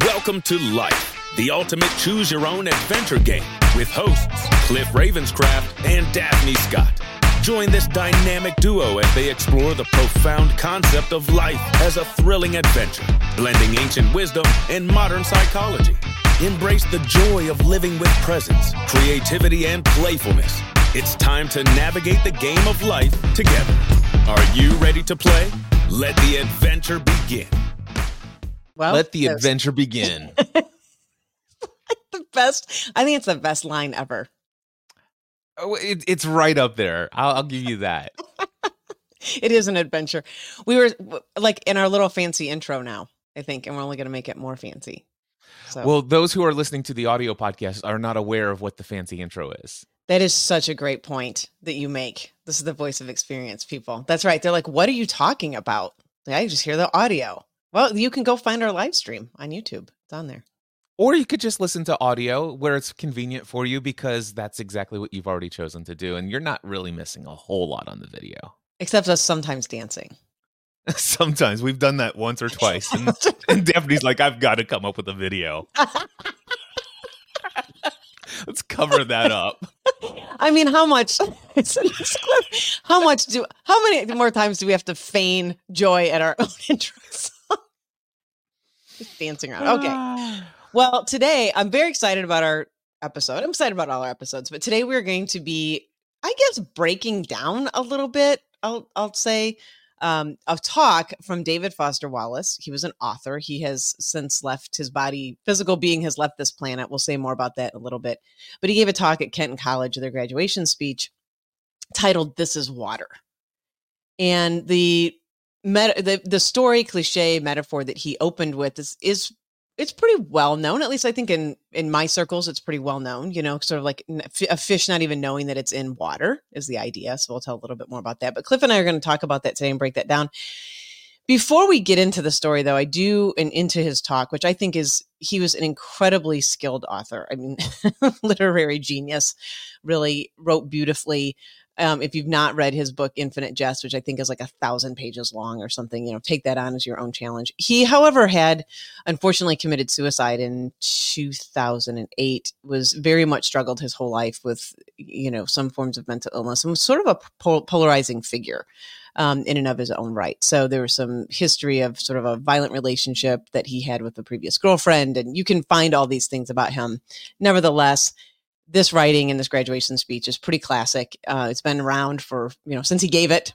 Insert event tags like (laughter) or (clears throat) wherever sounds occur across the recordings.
Welcome to Life, the ultimate choose your own adventure game with hosts Cliff Ravenscraft and Daphne Scott. Join this dynamic duo as they explore the profound concept of life as a thrilling adventure, blending ancient wisdom and modern psychology. Embrace the joy of living with presence, creativity, and playfulness. It's time to navigate the game of life together. Are you ready to play? Let the adventure begin. Well, Let the there's adventure begin. (laughs) the best. I think it's the best line ever. oh, it, it's right up there. I'll, I'll give you that. (laughs) It is an adventure. We were like in our little fancy intro now, I think, and we're only going to make it more fancy. So Well, those who are listening to the audio podcast are not aware of what the fancy intro is. that is such a great point that you make. This is the voice of experience, people. That's right. They're like, "What are you talking about?" I just hear the audio. Well, you can go find our live stream on YouTube. It's on there. Or you could just listen to audio where it's convenient for you because that's exactly what you've already chosen to do. And you're not really missing a whole lot on the video. Except us sometimes dancing. (laughs) Sometimes we've done that once or twice. And, (laughs) and Daphne's like, I've got to come up with a video. (laughs) Let's cover that up. I mean, how much? It's in this clip. How much do? How many more times do we have to feign joy at our own song? Just dancing around. Okay. Well, today I'm very excited about our episode. I'm excited about all our episodes, but today we're going to be, I guess, breaking down a little bit. I'll I'll say um, a talk from David Foster Wallace. He was an author. He has since left his body, physical being has left this planet. We'll say more about that in a little bit. But he gave a talk at Kenyon College, their graduation speech, titled "This Is Water," and the meta, the the story cliche metaphor that he opened with is is it's pretty well known at least i think in in my circles it's pretty well known you know sort of like a fish not even knowing that it's in water is the idea so we'll tell a little bit more about that but cliff and i are going to talk about that today and break that down. Before we get into the story though i do and into his talk which i think is he was an incredibly skilled author i mean (laughs) literary genius really wrote beautifully um, if you've not read his book infinite jest which i think is like a thousand pages long or something you know take that on as your own challenge. He however had unfortunately committed suicide in 2008 was very much struggled his whole life with you know some forms of mental illness and was sort of a pol- polarizing figure um, in and of his own right. So there was some history of sort of a violent relationship that he had with a previous girlfriend and you can find all these things about him. Nevertheless this writing and this graduation speech is pretty classic uh, it's been around for you know since he gave it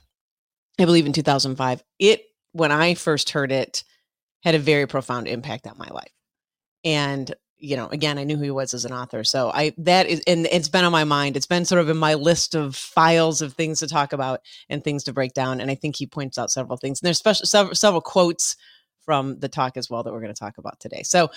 i believe in 2005 it when i first heard it had a very profound impact on my life. And you know, again, I knew who he was as an author, so I that is, and it's been on my mind. It's been sort of in my list of files of things to talk about and things to break down. And I think he points out several things. And there's special several, several quotes from the talk as well that we're going to talk about today. So,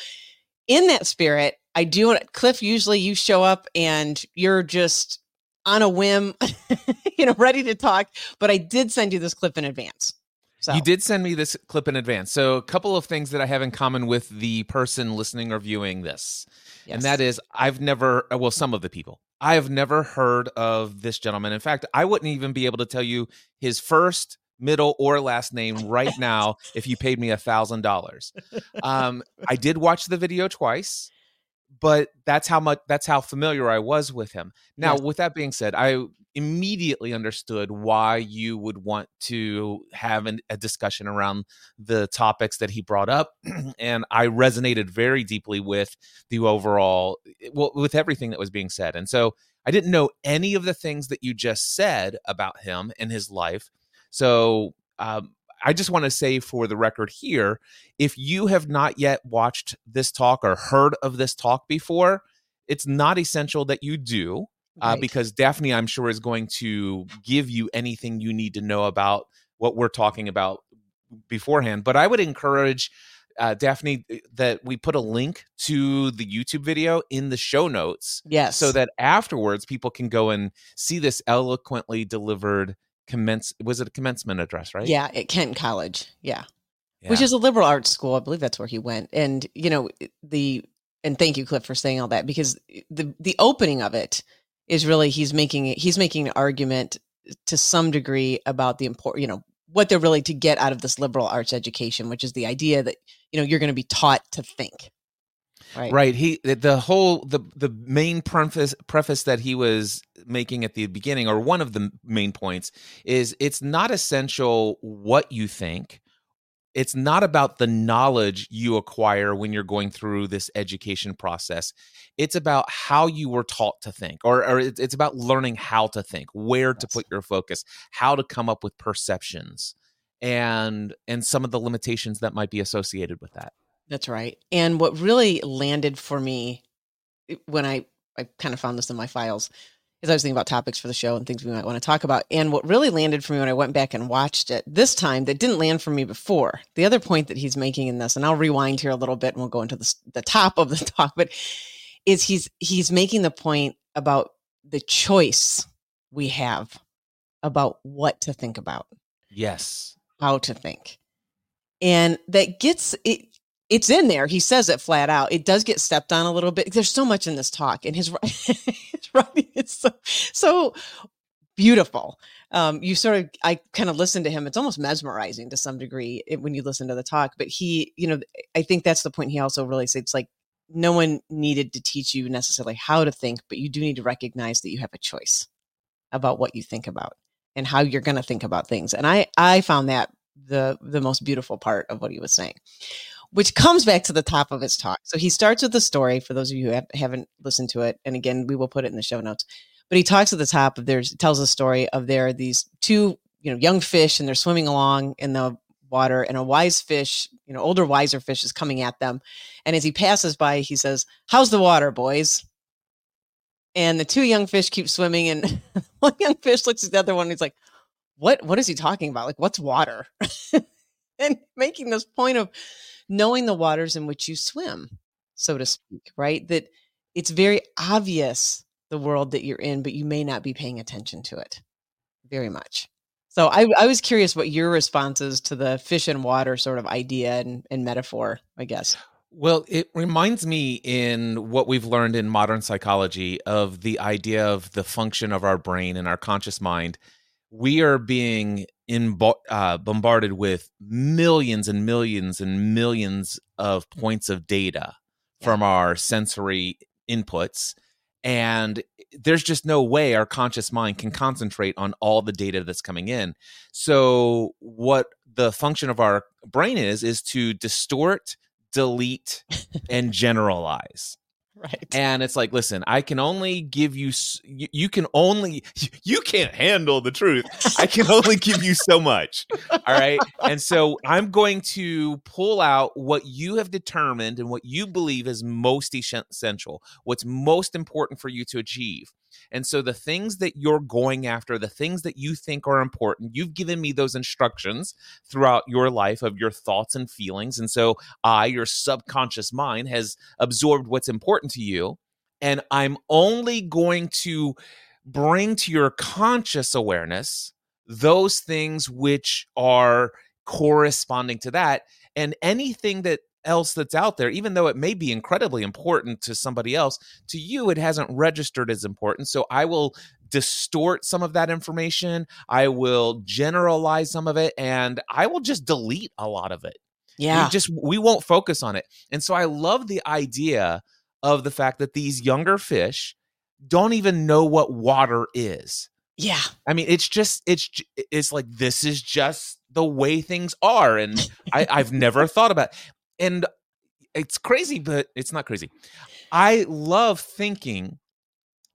in that spirit, I do want Cliff. Usually, you show up and you're just on a whim, (laughs) you know, ready to talk. But I did send you this clip in advance. So You did send me this clip in advance. So, a couple of things that I have in common with the person listening or viewing this. And that is, I've never, uh, well, some of the people, I have never heard of this gentleman. In fact, I wouldn't even be able to tell you his first, middle, or last name right now if you paid me a thousand dollars. Um, I did watch the video twice, but that's how much that's how familiar I was with him. Now, Yes. with that being said, I immediately understood why you would want to have an, a discussion around the topics that he brought up (clears throat) and i resonated very deeply with the overall well with everything that was being said and so i didn't know any of the things that you just said about him and his life so um, i just want to say for the record here if you have not yet watched this talk or heard of this talk before it's not essential that you do uh, Right. because Daphne, I'm sure, is going to give you anything you need to know about what we're talking about beforehand. But I would encourage uh, Daphne uh, that we put a link to the YouTube video in the show notes yes, so that afterwards people can go and see this eloquently delivered commence was it a commencement address right yeah, at Kenyon College, yeah. Yeah. which is a liberal arts school. I believe that's where he went. And you know the and thank you, Cliff, for saying all that because the the opening of it is really he's making it he's making an argument to some degree about the important you know what they're really to get out of this liberal arts education, which is the idea that you know you're going to be taught to think. Right. right. He the- whole the the main preface preface that he was making at the beginning or one of the main points is it's not essential what you think. It's not about the knowledge you acquire when you're going through this education process. It's about how you were taught to think or, or it's it's about learning how to think where to put your focus how to come up with perceptions and and some of the limitations that might be associated with that That's right. And what really landed for me when I I kind of found this in my files is I was thinking about topics for the show and things we might want to talk about. And what really landed for me when I went back and watched it this time that didn't land for me before. The other point that he's making in this, and I'll rewind here a little bit and we'll go into the the top of the (laughs) talk, but is he's he's making the point about the choice we have about what to think about yes how to think. And that gets it it's in there. He says it flat out. It does get stepped on a little bit. There's so much in this talk and his, (laughs) his writing is so so beautiful. Um, you sort of I kind of listen to him. It's almost mesmerizing to some degree when you listen to the talk. But he, you know, I think that's the point he also really says. It's like no one needed to teach you necessarily how to think, but you do need to recognize that you have a choice about what you think about and how you're going to think about things. And I I found that the the most beautiful part of what he was saying. Which comes back to the top of his talk. So he starts with the story for those of you who have, haven't listened to it, and again, we will put it in the show notes. But he talks at the top of there's tells a story of there are these two you know young fish and they're swimming along in the water, and a wise fish, you know, older wiser fish is coming at them, and as he passes by, he says, "How's the water, boys?" And the two young fish keep swimming, and (laughs) one young fish looks at the other one, and he's like, "What? What is he talking about? Like, what's water?" (laughs) and making this point of knowing the waters in which you swim, so to speak, right? That it's very obvious the world that you're in, but you may not be paying attention to it very much. So I, I was curious what your response is to the fish and water sort of idea and, and metaphor, I guess. Well, it reminds me in what we've learned in modern psychology of the idea of the function of our brain and our conscious mind. We are being in, uh, bombarded with millions and millions and millions of points of data Yeah. from our sensory inputs. And there's just no way our conscious mind can concentrate on all the data that's coming in. So, what the function of our brain is, is to distort, delete, and generalize. Right. And it's like, listen, I can only give you, you, can only, (laughs) you can't handle the truth. I can only give you so much. All right. And so I'm going to pull out what you have determined and what you believe is most essential, what's most important for you to achieve. And so the things that you're going after, the things that you think are important, you've given me those instructions throughout your life of your thoughts and feelings. And so I, your subconscious mind, has absorbed what's important to you. And I'm only going to bring to your conscious awareness those things which are corresponding to that. And anything that else that's out there, even though it may be incredibly important to somebody else, to you, it hasn't registered as important. So I will distort some of that information. I will generalize some of it and I will just delete a lot of it Yeah. we just we won't focus on it and so i love the idea of the fact that these younger fish don't even know what water is yeah. i mean it's just it's it's like this is just the way things are and i i've never thought about and it's crazy but it's not crazy. I love thinking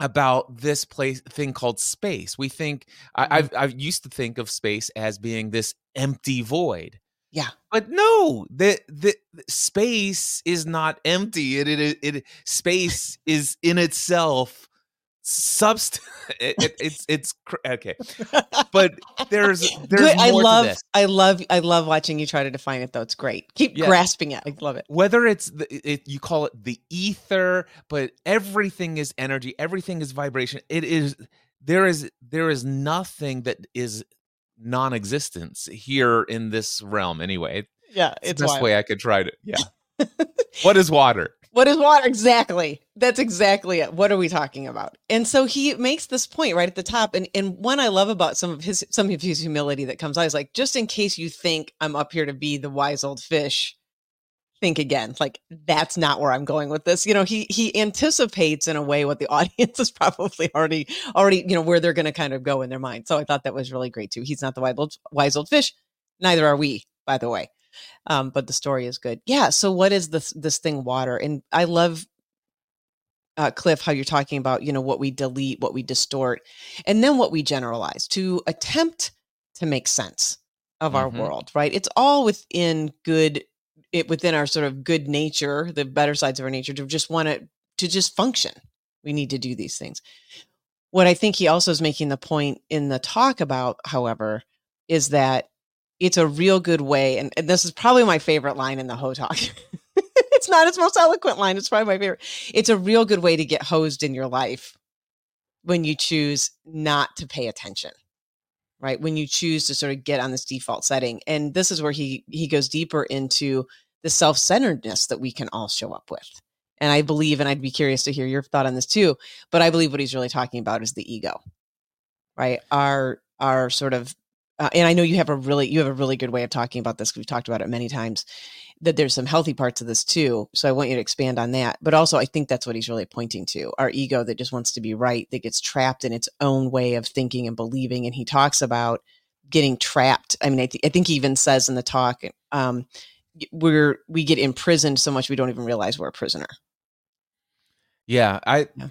about this place thing called space. We think I, mm-hmm. i've i've used to think of space as being this empty void. Yeah. but no the the the space is not empty it it, it space is in itself subst (laughs) it, it, it's it's cr- okay (laughs) but there's there's Good. I love. I love I love watching you try to define it though. It's great. Keep Yeah. grasping it. I love it. whether it's the, it, you call it the ether but everything is energy everything is vibration it is there is there is nothing that is non-existence here in this realm anyway Yeah. it's It's the best wild. way i could try to yeah (laughs) what is water What is water? Exactly. That's exactly it. What are we talking about? And so he makes this point right at the top. And and one I love about some of his some of his humility that comes out is like, just in case you think I'm up here to be the wise old fish, think again. Like that's not where I'm going with this. You know, he he anticipates in a way what the (laughs) audience is probably already already you know where they're to kind of go in their mind. So I thought that was really great too. He's not the wise old, wise old fish. Neither are we, by the way. Um, but the story is good. Yeah. So what is this this thing water? And I love uh, Cliff, how you're talking about, you know, what we delete, what we distort, and then what we generalize to attempt to make sense of our Mhm. world, right? It's all within good, it within our sort of good nature, the better sides of our nature to just want to to just function. We need to do these things. What I think he also is making the point in the talk about, however, is that it's a real good way, and, and this is probably my favorite line in the Ho talk. (laughs) it's not its most eloquent line. It's probably my favorite. It's a real good way to get hosed in your life when you choose not to pay attention right when you choose to sort of get on this default setting and this is where he he goes deeper into the self-centeredness that we can all show up with and i believe and i'd be curious to hear your thought on this too but i believe what he's really talking about is the ego right our our sort of uh, and i know you have a really you have a really good way of talking about this we've talked about it many times that there's some healthy parts of this too so i want you to expand on that but also i think that's what he's really pointing to our ego that just wants to be right that gets trapped in its own way of thinking and believing and he talks about getting trapped i mean i, th- I think he even says in the talk um, we're we get imprisoned so much we don't even realize we're a prisoner Yeah, I, Yeah.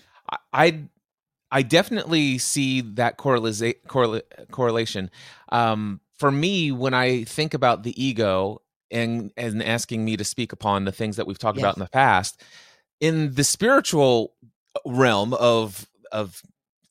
I, I, definitely see that correla- correla- correlation. Um, for me, when I think about the ego and and asking me to speak upon the things that we've talked Yes. about in the past, in the spiritual realm of of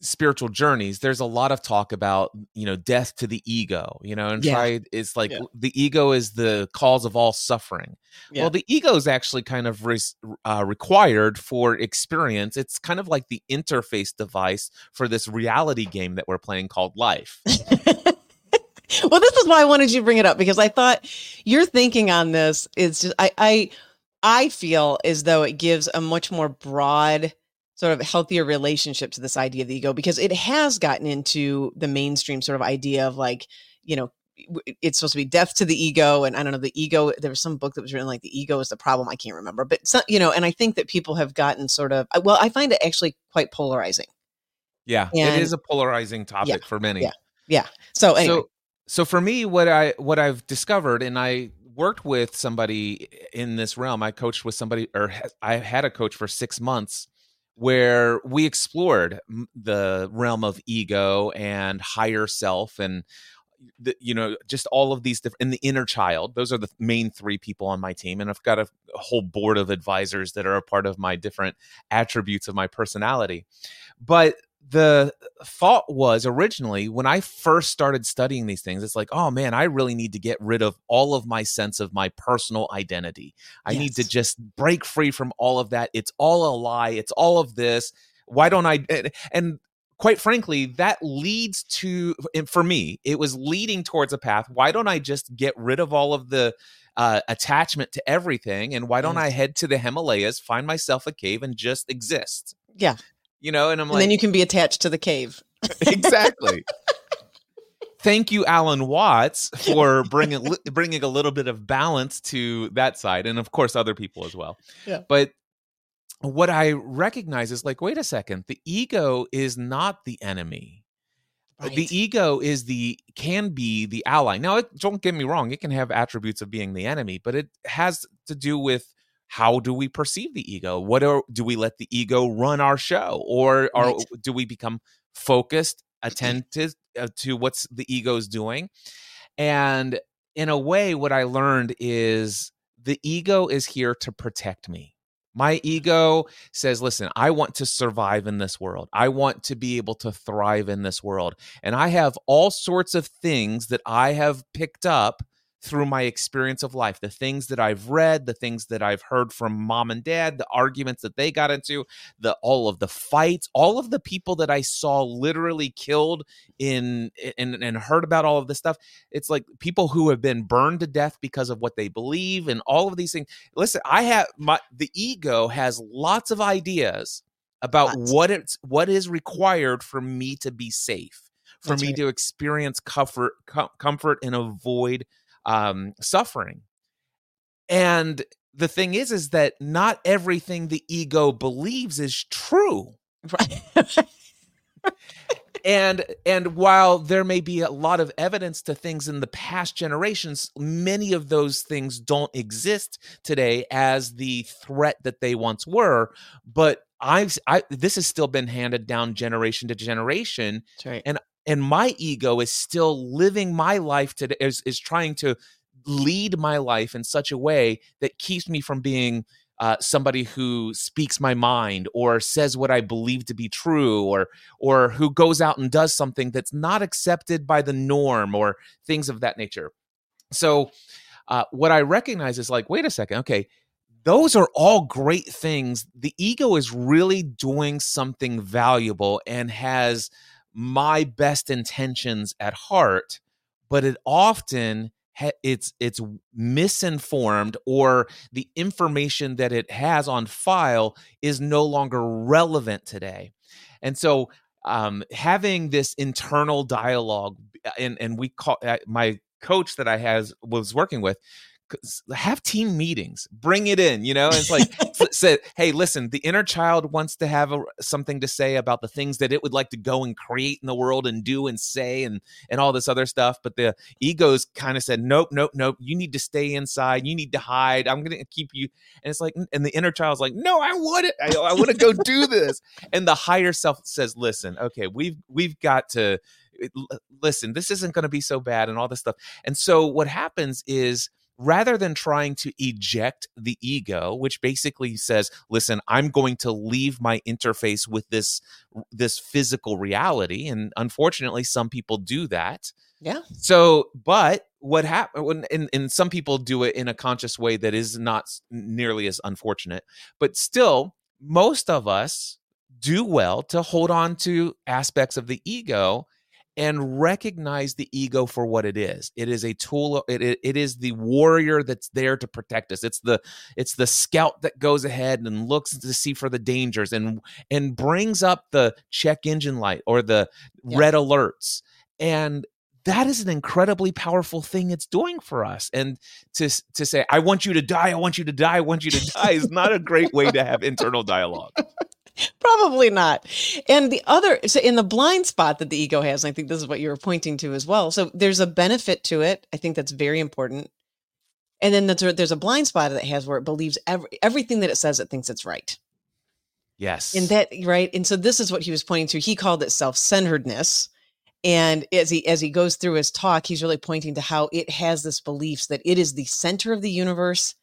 spiritual journeys there's a lot of talk about you know death to the ego you know and Yeah. try it's like Yeah. the ego is the cause of all suffering Yeah. well the ego is actually kind of res- uh, required for experience it's kind of like the interface device for this reality game that we're playing called life (laughs) well, this is why I wanted you to bring it up because I thought your thinking on this is just I I I feel as though it gives a much more broad sort of healthier relationship to this idea of the ego because it has gotten into the mainstream sort of idea of like, you know, it's supposed to be death to the ego and I don't know the ego there was some book that was written like the ego is the problem I can't remember but some, you know and I think that people have gotten sort of well I find it actually quite polarizing. Yeah And- it is a polarizing topic for many. yeah. yeah. So anyway. So so for me what i what i've discovered and i worked with somebody eh, in this realm i coached with somebody or i had a coach for six months where we explored the realm of ego and higher self and the, you know just all of these different and the inner child. Those are the main three people on my team and i've got a, a whole board of advisors that are a part of my different attributes of my personality. But the thought was originally when I first started studying these things, it's like, oh man, I really need to get rid of all of my sense of my personal identity. I need to just break free from all of that. It's all a lie. It's all of this. Why don't I? And, quite frankly, that leads to, and for me, it was leading towards a path. Why don't I just get rid of all of the uh, attachment to everything? And why don't I head to the Himalayas, find myself a cave, and just exist? Yeah. You know, and I'm and like, then you can be attached to the cave (laughs) exactly. Thank you, Alan Watts, for bringing bringing a little bit of balance to that side, and of course, other people as well. Yeah. But what I recognize is like, wait a second, the ego is not the enemy. Right. The ego is the can be the ally. Now, it, don't get me wrong; it can have attributes of being the enemy, but it has to do with how do we perceive the ego? What are, do we let the ego run our show, or, or Right. do we become focused, attentive uh, to what's the ego's doing? And in a way, what I learned is the ego is here to protect me. My ego says, listen, I want to survive in this world. I want to be able to thrive in this world. And I have all sorts of things that I have picked up through my experience of life the things that I've read, the things that I've heard from mom and dad, the arguments that they got into, the all of the fights, all of the people that I saw literally killed in and, and heard about all of this stuff. It's like people who have been burned to death because of what they believe and all of these things. Listen, I have my the ego has lots of ideas about Lots. what it's what is required for me to be safe, for That's me right. to experience comfort, com- comfort and avoid um, suffering. And the thing is is that not everything the ego believes is true Right. (laughs) and and while there may be a lot of evidence to things in the past generations many of those things don't exist today as the threat that they once were but i've I, this has still been handed down generation to generation right. and my ego is still living my life today is, is trying to lead my life in such a way that keeps me from being uh, somebody who speaks my mind or says what I believe to be true or or who goes out and does something that's not accepted by the norm or things of that nature. So uh, what I recognize is like, wait a second, okay, those are all great things. The ego is really doing something valuable and has my best intentions at heart, but it often it's it's misinformed or the information that it has on file is no longer relevant today. And so um, having this internal dialogue and and we call uh, my coach that I has was working with have team meetings bring it in you know it's like (laughs) said hey listen the inner child wants to have a, something to say about the things that it would like to go and create in the world and do and say and and all this other stuff but the egos kind of said nope nope nope you need to stay inside you need to hide i'm gonna keep you and it's like and the inner child's like no i want it i, I want to go do this and the higher self says listen okay we've we've got to listen this isn't going to be so bad and all this stuff and so what happens is rather than trying to eject the ego which basically says listen i'm going to leave my interface with this this physical reality and unfortunately some people do that Yeah. so but what happened and, and some people do it in a conscious way that is not nearly as unfortunate but still most of us do well to hold on to aspects of the ego and recognize the ego for what it is. It is a tool it, it, it is the warrior that's there to protect us. It's the it's the scout that goes ahead and looks to see for the dangers and and brings up the check engine light or the Yeah. red alerts. And that is an incredibly powerful thing it's doing for us. And to to say i want you to die i want you to die i want you to die is not a great way to have internal dialogue (laughs) Probably not. And the other, so in the blind spot that the ego has, and I think this is what you were pointing to as well. So there's a benefit to it. I think that's very important. And then there's a, there's a blind spot that it has where it believes every, everything that it says, it thinks it's right. yes And that, right. And so this is what he was pointing to. He called it self centeredness. And as he as he goes through his talk, he's really pointing to how it has this beliefs that it is the center of the universe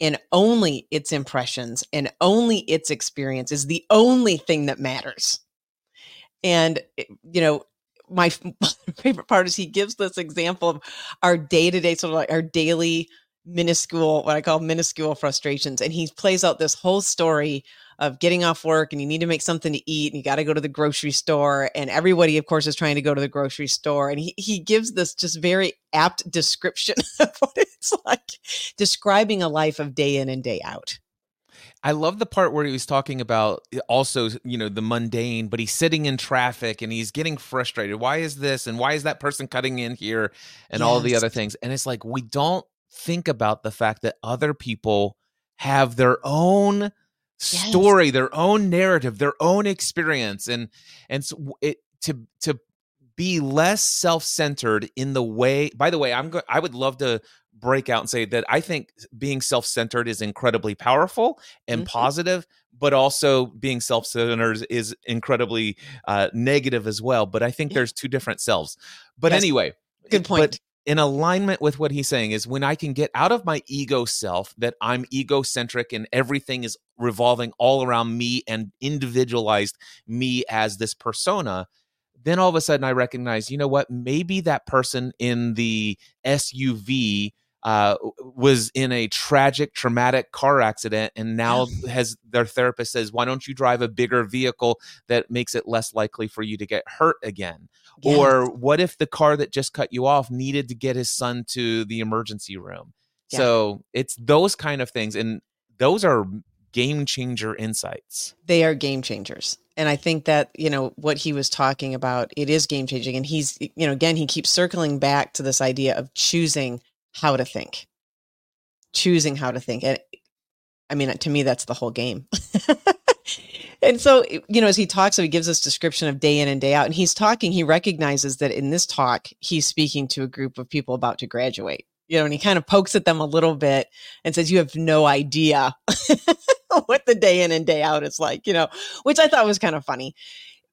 and only its impressions and only its experience is the only thing that matters. And eh, you know, (laughs) my favorite part is he gives this example of our day to day, sort of like our daily minuscule, what I call minuscule frustrations. And he plays out this whole story of getting off work and you need to make something to eat and you got to go to the grocery store. And everybody, of course, is trying to go to the grocery store. And he, he gives this just very apt description (laughs) of what it's like describing a life of day in and day out. I love the part where he was talking about eh, also, you know, the mundane, but he's sitting in traffic and he's getting frustrated. Why is this? And why is that person cutting in here? And all the other things. And it's like, we don't think about the fact that other people have their own Yes. story, their own narrative, their own experience. And, and so it, to, to, be less self-centered in the way by the way i'm go- i would love to break out and say that i think being self-centered is incredibly powerful and Mhm. positive, but also being self-centered is incredibly uh, negative as well but i think Yeah. there's two different selves but Yes. anyway Good point. but in alignment with what he's saying is when i can get out of my ego self that i'm egocentric and everything is revolving all around me and individualized me as this persona then all of a sudden I recognize, you know what? Maybe that person in the SUV uh, was in a tragic, traumatic car accident, and now has their therapist says, "Why don't you drive a bigger vehicle that makes it less likely for you to get hurt again?" Yes. Or what if the car that just cut you off needed to get his son to the emergency room? Yeah. So it's those kind of things, and those are game changer insights. they are game changers and i think that you know what he was talking about it is game changing and he's you know again he keeps circling back to this idea of choosing how to think choosing how to think and I mean, to me, that's the whole game. (laughs) and so, you know, as he talks, so he gives this description of day in and day out, and he's talking, he recognizes that in this talk, he's speaking to a group of people about to graduate. You know, and he kind of pokes at them a little bit and says, You have no idea (laughs) what the day in and day out is like, you know, which I thought was kind of funny.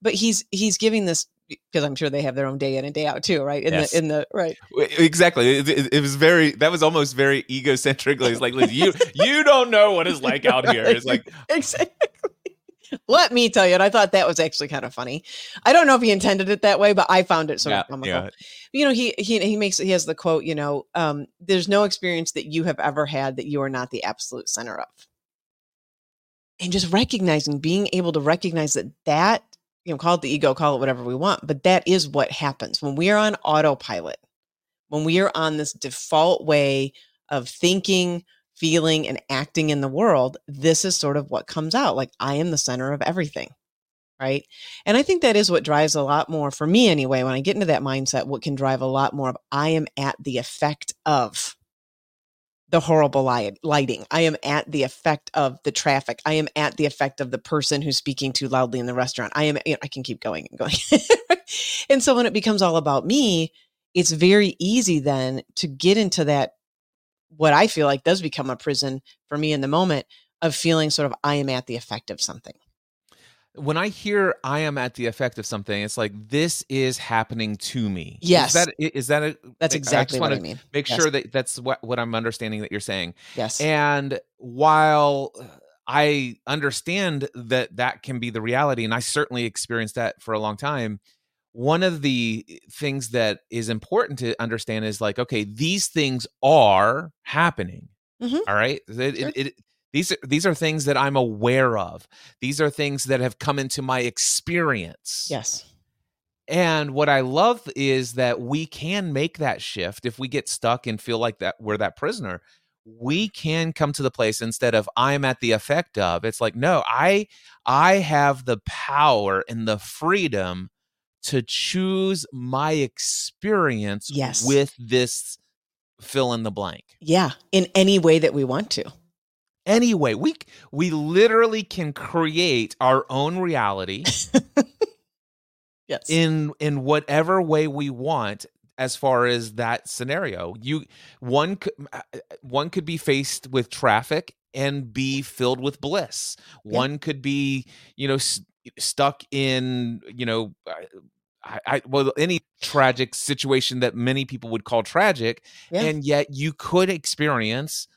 But he's he's giving this because I'm sure they have their own day in and day out too, right? In yes. the in the right, exactly. It, it, it, was very that was almost very egocentric. It's like you you don't know what it's like out here. It's like (laughs) exactly. Let me tell you, and I thought that was actually kind of funny. I don't know if he intended it that way, but I found it sort yeah, of comical. Yeah. You know, he he he makes he has the quote. You know, um, there's no experience that you have ever had that you are not the absolute center of. And just recognizing, being able to recognize that that you know, call it the ego, call it whatever we want, but that is what happens when we are on autopilot, when we are on this default way of thinking, feeling, and acting in the world. This is sort of what comes out like, I am the center of everything. Right. And I think that is what drives a lot more for me anyway. When I get into that mindset, what can drive a lot more of I am at the effect of the horrible light, lighting. I am at the effect of the traffic. I am at the effect of the person who's speaking too loudly in the restaurant. I am, you know, I can keep going and going. (laughs) and so when it becomes all about me, it's very easy then to get into that, what I feel like does become a prison for me in the moment of feeling sort of I am at the effect of something when I hear I am at the effect of something, it's like this is happening to me. Yes. Is that is that a, That's exactly I what I mean. Make yes. sure that that's what, what I'm understanding that you're saying. Yes. And while I understand that that can be the reality, and I certainly experienced that for a long time. One of the things that is important to understand is like, okay, these things are happening. Mm-hmm. All right. It, sure. it, it, these are these are things that I'm aware of. These are things that have come into my experience. Yes. And what I love is that we can make that shift if we get stuck and feel like that we're that prisoner. We can come to the place instead of I'm at the effect of. It's like no, I I have the power and the freedom to choose my experience yes. with this fill in the blank. Yeah, in any way that we want to anyway. We we literally can create our own reality. (laughs) yes. In in whatever way we want as far as that scenario. You one could uh, uh, one could be faced with traffic and be filled with bliss. Yeah. One could be, you know, st- stuck in, you know, uh, I, I, well any tragic situation that many people would call tragic yeah. and yet you could experience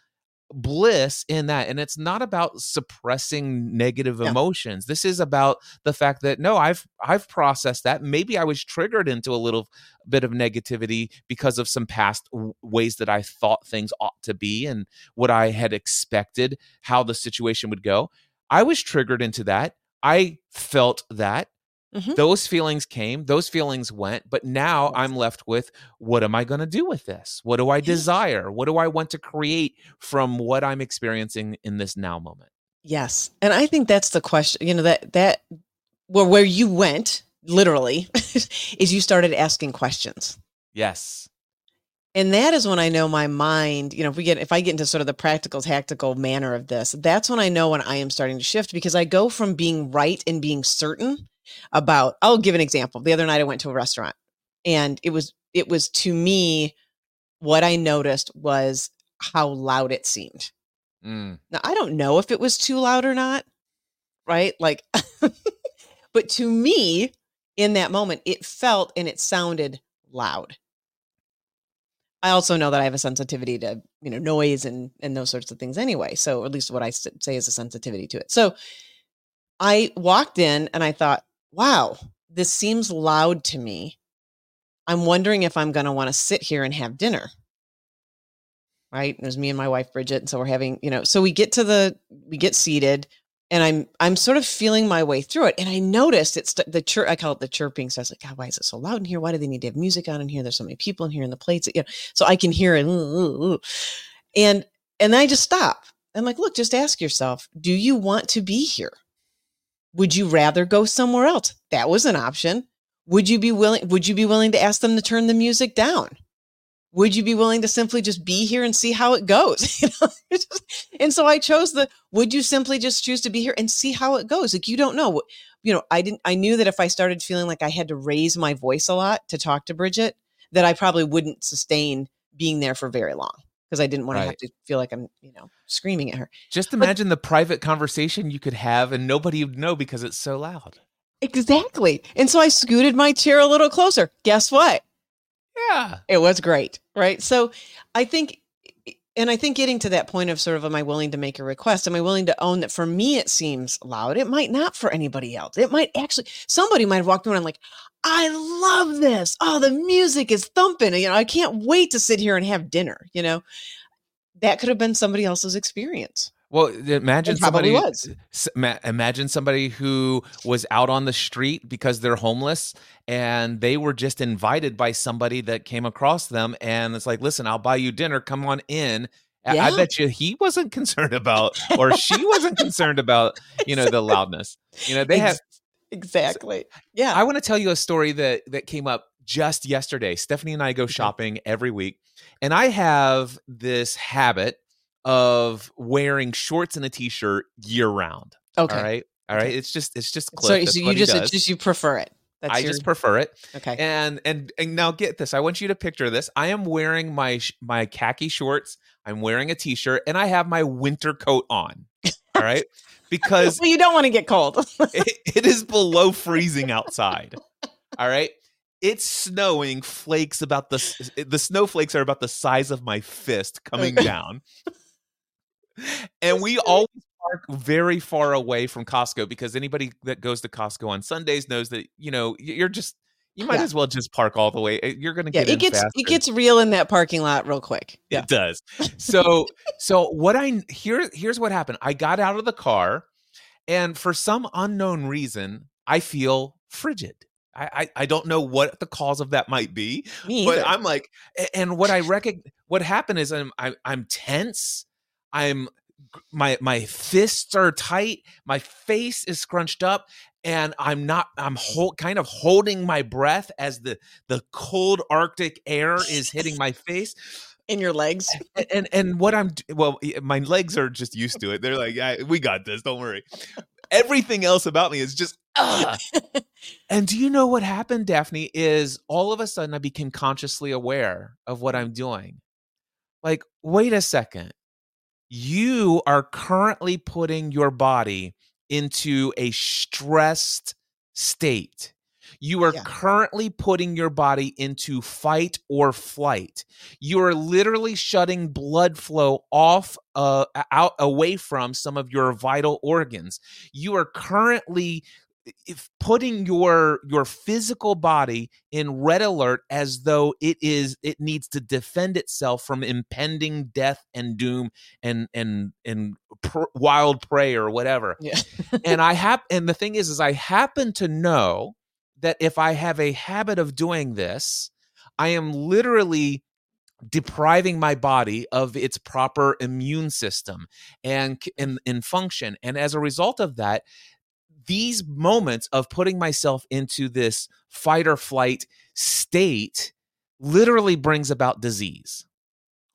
bliss in that and it's not about suppressing negative emotions. This is about the fact that no i've i've processed that. Maybe i was triggered into a little bit of negativity because of some past w- ways that i thought things ought to be and what i had expected how the situation would go. I was triggered into that. I felt that Mm-hmm. Those feelings came, those feelings went, but now. I'm left with what am I going to do with this? What do I desire? What do I want to create from what I'm experiencing in this now moment? Yes. And I think that's the question, you know, that, that, well, where you went literally (laughs) is you started asking questions. Yes. And that is when I know my mind, you know, if we get, if I get into sort of the practical, tactical manner of this, that's when I know when I am starting to shift because I go from being right and being certain about I'll give an example. The other night I went to a restaurant and it was it was to me what I noticed was how loud it seemed. Mm. Now I don't know if it was too loud or not, right? Like (laughs) but to me in that moment it felt and it sounded loud. I also know that I have a sensitivity to, you know, noise and and those sorts of things anyway. So at least what I say is a sensitivity to it. So I walked in and I thought, wow, this seems loud to me. I'm wondering if I'm going to want to sit here and have dinner. Right. There's me and my wife, Bridget. And so we're having, you know, so we get to the, we get seated and I'm, I'm sort of feeling my way through it. And I noticed it's the chirp, I call it the chirping. So I was like, God, why is it so loud in here? Why do they need to have music on in here? There's so many people in here and the plates, you know, so I can hear it. And, and I just stop. I'm like, look, just ask yourself, do you want to be here? Would you rather go somewhere else? That was an option. Would you be willing would you be willing to ask them to turn the music down? would you be willing to simply just be here and see how it goes? (laughs) (laughs) And so I chose the would you simply just choose to be here and see how it goes? Like you don't know. You know, I didn't I knew that if I started feeling like I had to raise my voice a lot to talk to Bridget, that I probably wouldn't sustain being there for very long because I didn't want to have to feel like I'm, you know, screaming at her. Just imagine but, the private conversation you could have and nobody would know because it's so loud. Exactly. And so I scooted my chair a little closer. Guess what? Yeah. It was great. Right. So I think, and I think getting to that point of sort of, am I willing to make a request? Am I willing to own that for me, it seems loud? It might not for anybody else. It might actually, somebody might have walked around like, I love this. Oh, the music is thumping. You know, I can't wait to sit here and have dinner. You know, that could have been somebody else's experience. Well, imagine somebody was. Imagine somebody who was out on the street because they're homeless and they were just invited by somebody that came across them and it's like, "Listen, I'll buy you dinner. Come on in." Yeah. I bet you he wasn't concerned about or she wasn't concerned about, you know, the (laughs) loudness. You know, they have Exactly. Yeah. I want to tell you a story that that came up just yesterday. Stephanie and I go shopping every week, and I have this habit of wearing shorts and a t-shirt year round. Okay. All right. All right. Okay. It's just it's just Cliff. So, so you just just you prefer it. That's I your... just prefer it. Okay. And and and now get this. I want you to picture this. I am wearing my my khaki shorts. I'm wearing a t-shirt and I have my winter coat on. All right. Because (laughs) well, you don't want to get cold. (laughs) it, it is below freezing outside. All right. It's snowing flakes about the the snowflakes are about the size of my fist coming (laughs) down and we always park very far away from Costco because anybody that goes to Costco on Sundays knows that you know you're just you might yeah. as well just park all the way. Eh, you're going to yeah, get it gets faster. it gets real in that parking lot real quick. Yeah. It does. (laughs) So so what I here here's what happened. I got out of the car, and for some unknown reason, I feel frigid. I, I, I don't know what the cause of that might be, Me but I'm like, and what I reckon, what happened is I'm I, am i am tense. I'm my my fists are tight, my face is scrunched up, and I'm not I'm hold, kind of holding my breath as the the cold Arctic air is hitting my face in your legs. And, and and, what I'm well, my legs are just used to it. They're like, yeah, we got this. Don't worry. Everything else about me is just. (laughs) and do you know what happened, Daphne? Is all of a sudden I became consciously aware of what I'm doing. Like, wait a second you are currently putting your body into a stressed state. You are yeah. currently putting your body into fight or flight. You are literally shutting blood flow off, uh, out away from some of your vital organs. You are currently if putting your your physical body in red alert as though it is it needs to defend itself from impending death and doom and and and pr- wild prey or whatever. Yeah. And (laughs) i have and the thing is is i happen to know that if i have a habit of doing this i am literally depriving my body of its proper immune system and in, in function. And as a result of that these moments of putting myself into this fight or flight state literally brings about disease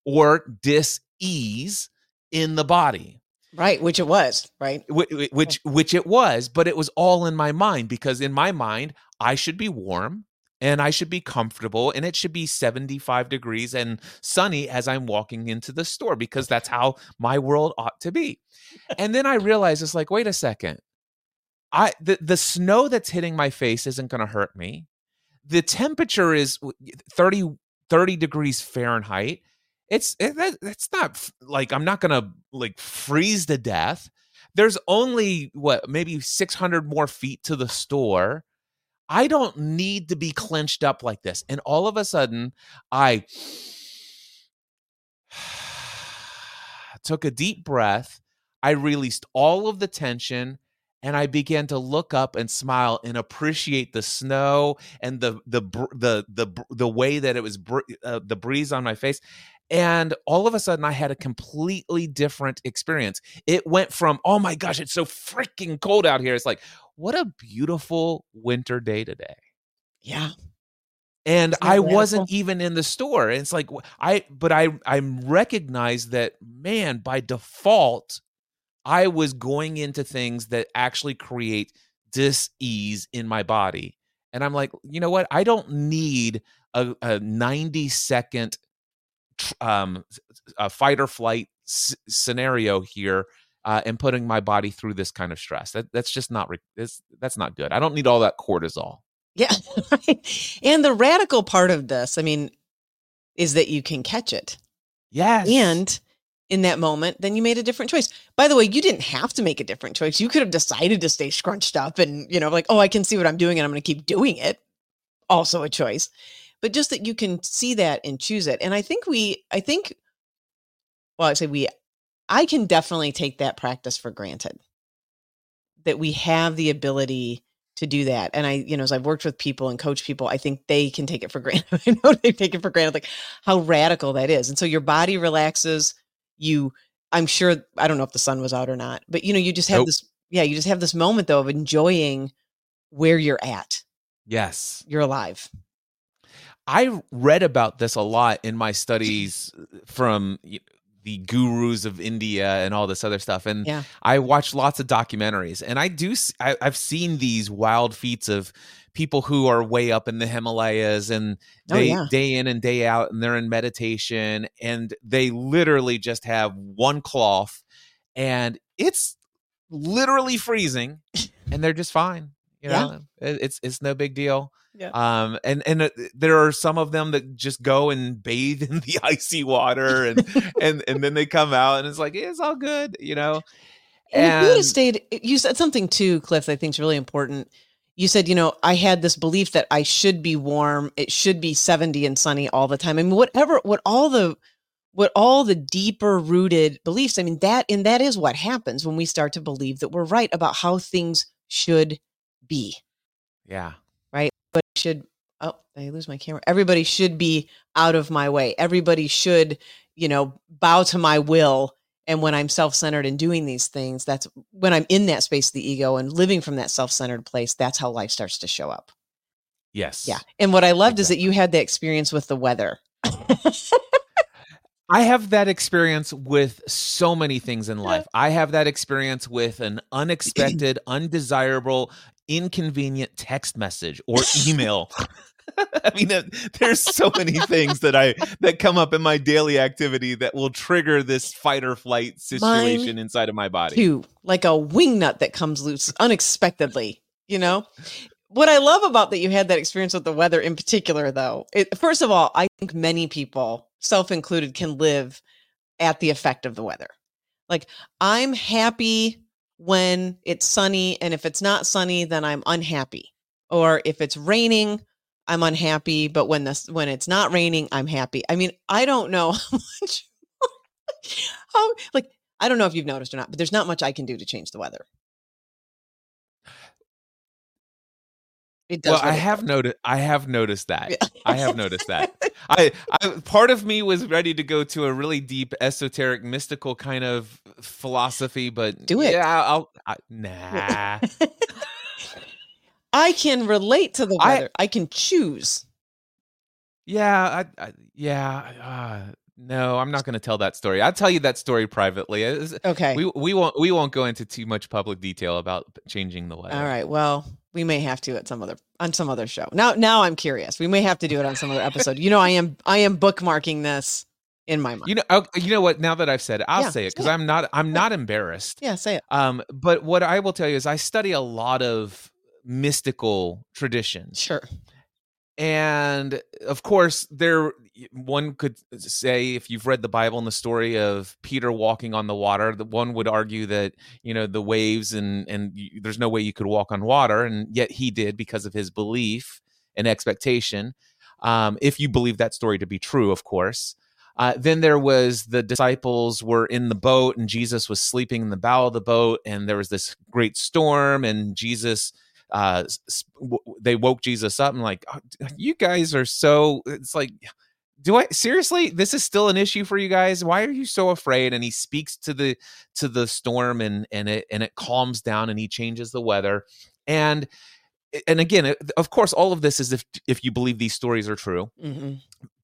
or dis-ease in the body right which it was right which, which which it was but it was all in my mind because in my mind i should be warm and I should be comfortable and it should be 75 degrees and sunny as I'm walking into the store because that's how my world ought to be. And then I realized it's like, wait a second. I the, the snow that's hitting my face isn't going to hurt me. The temperature is 30 30 degrees Fahrenheit. It's eh, it, it's not like I'm not going to like freeze to death. There's only what maybe 600 more feet to the store. I don't need to be clenched up like this. And all of a sudden, I (sighs) took a deep breath. I released all of the tension and I began to look up and smile and appreciate the snow and the the the the the way that it was uh, the breeze on my face. And all of a sudden, I had a completely different experience. It went from, oh my gosh, it's so freaking cold out here. It's like, what a beautiful winter day today. Yeah. and I wasn't even in the store. It's like I, but I, I recognized that man by default, I was going into things that actually create dis-ease in my body, and I'm like, you know what? I don't need a, a 90 second um, a fight or flight s- scenario here. Uh, and putting my body through this kind of stress that that's just not re- that's, that's not good. I don't need all that cortisol. Yeah. (laughs) Right. And the radical part of this, I mean, is that you can catch it. Yes, And in that moment, then you made a different choice. By the way, you didn't have to make a different choice. You could have decided to stay scrunched up and, you know, like, oh, I can see what I'm doing and I'm going to keep doing it. Also a choice. But just that you can see that and choose it. And I think we, I think, well, I say we, I can definitely take that practice for granted that we have the ability to do that. And I, you know, as I've worked with people and coach people, I think they can take it for (laughs) granted. I know they take it for granted, like how radical that is. And so your body relaxes. You, I'm sure, I don't know if the sun was out or not, but you know, you just have Nope. this, yeah, you just have this moment though of enjoying where you're at. yes. You're alive. I read about this a lot in my (clears throat) studies uh, from the gurus of India and all this other stuff. And Yeah. I watch lots of documentaries, and I do. I've seen these wild feats of people who are way up in the Himalayas, and Oh, they yeah. day in and day out, and they're in meditation, and they literally just have one cloth, and it's literally freezing, (laughs) and they're just fine. You know, It- it's it's no big deal. Yeah. Um, and and uh, there are some of them that just go and bathe (laughs) in the icy water, and (laughs) and and then they come out, and it's like it's all good, you know. And, you would stayed, you said something too, Cliff, that I think is really important. You said, you know, I had this belief that I should be warm. It should be 70 and sunny all the time. I mean, whatever, what all the, what all the deeper rooted beliefs, I mean, that, and that is what happens when we start to believe that we're right about how things should be, Yeah. right? But should, oh, I lose my camera. Everybody should be out of my way. Everybody should, you know, bow to my will. And when I'm self centered and doing these things, that's when I'm in that space of the ego and living from that self centered place, that's how life starts to show up. Yes. Yeah. And what I loved is that you had the experience with the weather. (laughs) I have that experience with so many things in life. I have that experience with an unexpected, undesirable, inconvenient text message or (laughs) email. (laughs) I mean, there's so many things that I that come up in my daily activity that will trigger this fight or flight situation inside of my body. too, like a wing nut that comes loose unexpectedly, you know? What I love about that you had that experience with the weather in particular, though, it, first of all, I think many people, self included, can live at the effect of the weather. Like, I'm happy when it's sunny, and if it's not sunny, then I'm unhappy. Or if it's raining, I'm unhappy, but when this when it's not raining, I'm happy. I mean, I don't know (laughs) how much how like I don't know if you've noticed or not, but there's not much I can do to change the weather. It does. Well, I have noticed. I have noticed that. Yeah. I have noticed that. (laughs) I, I part of me was ready to go to a really deep, esoteric, mystical kind of philosophy, but Do it. Yeah, I'll. I, nah. (laughs) I can relate to the weather. I, can choose. yeah, I, I yeah. Uh, no, I'm not going to tell that story. I'll tell you that story privately. It's- Okay. We we won't we won't go into too much public detail about changing the weather. All right. Well, we may have to at some other on some other show. Now now I'm curious. We may have to do it on some other episode. You know, I am I am bookmarking this in my mind. You know, oh, you know what? Now that I've said it, I'll Yeah, say it because. I'm not I'm not embarrassed. yeah, say it. Um, but what I will tell you is I study a lot of mystical traditions. Sure. And of course, there one could say if you've read the Bible and the story of Peter walking on the water, the one would argue that you know the waves and and you, there's no way you could walk on water, and yet he did because of his belief and expectation. Um, if you believe that story to be true, of course. Uh, then there was the disciples were in the boat and Jesus was sleeping in the bow of the boat, and there was this great storm, and Jesus uh s- s- w- they woke jesus up and like "Oh, you guys are so it's like do i seriously? This is still an issue for you guys? Why are you so afraid? And he speaks to the to the storm and and it and it calms down and he changes the weather. And and again, of course, all of this is if if you believe these stories are true. hmm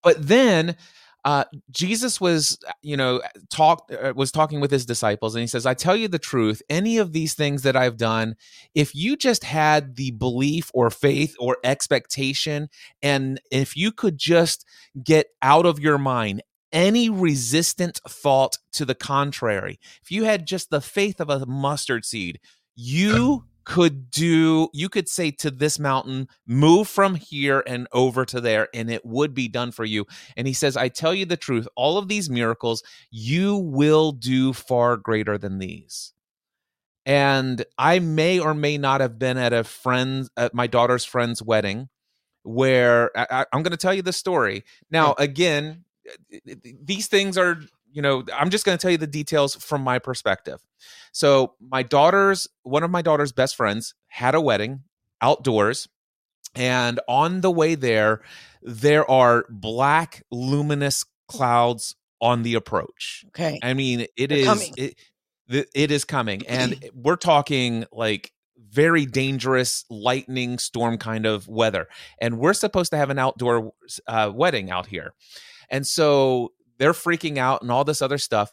But then uh, Jesus was, you know, talk uh, was talking with his disciples, and he says, "I tell you the truth. Any of these things that I've done, if you just had the belief or faith or expectation, and if you could just get out of your mind." Any resistant thought to the contrary, if you had just the faith of a mustard seed, you could do you could say to this mountain move from here and over to there and it would be done for you. And he says i tell you the truth all of these miracles you will do far greater than these. And i may or may not have been at a friend at my daughter's friend's wedding where I, am going to tell you the story. Now again eh, eh, eh, these things are you know i'm just going to tell you the details from my perspective so my daughter's one of my daughter's best friends had a wedding outdoors and on the way there there are black luminous clouds on the approach Okay. i mean it They're is. It, it is coming and (clears throat) we're talking like very dangerous lightning storm kind of weather and we're supposed to have an outdoor uh, wedding out here and so they're freaking out and all this other stuff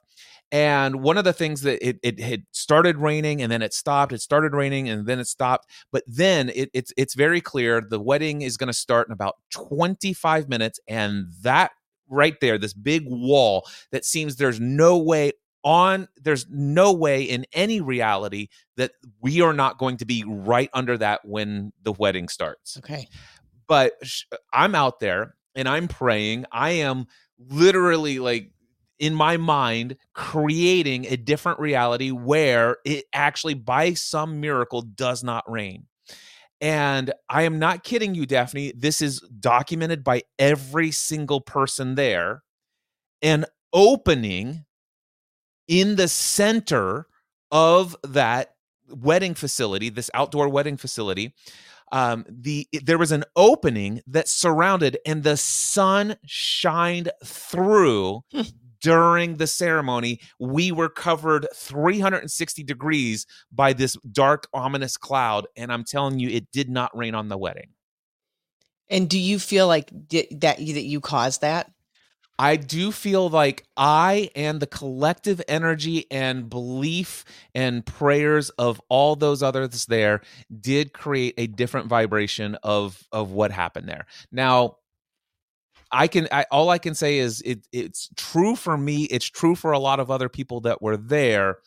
and one of the things that it, it had started raining and then it stopped it started raining and then it stopped but then it, it's it's very clear the wedding is going to start in about 25 minutes and that right there this big wall that seems there's no way on there's no way in any reality that we are not going to be right under that when the wedding starts Okay. but sh- I'm out there and I'm praying. I am literally like in my mind creating a different reality where it actually by some miracle does not rain. And I am not kidding you, Daphne. This is documented by every single person there. An opening in the center of that wedding facility, this outdoor wedding facility, um, the there was an opening that surrounded, and the sun shined through during the ceremony. We were covered 360 degrees by this dark, ominous cloud, and I'm telling you, it did not rain on the wedding. And do you feel like di- that you, that you caused that? I do feel like I and the collective energy and belief and prayers of all those others there did create a different vibration of of what happened there. Now, I can I, all I can say is it it's true for me, it's true for a lot of other people that were there.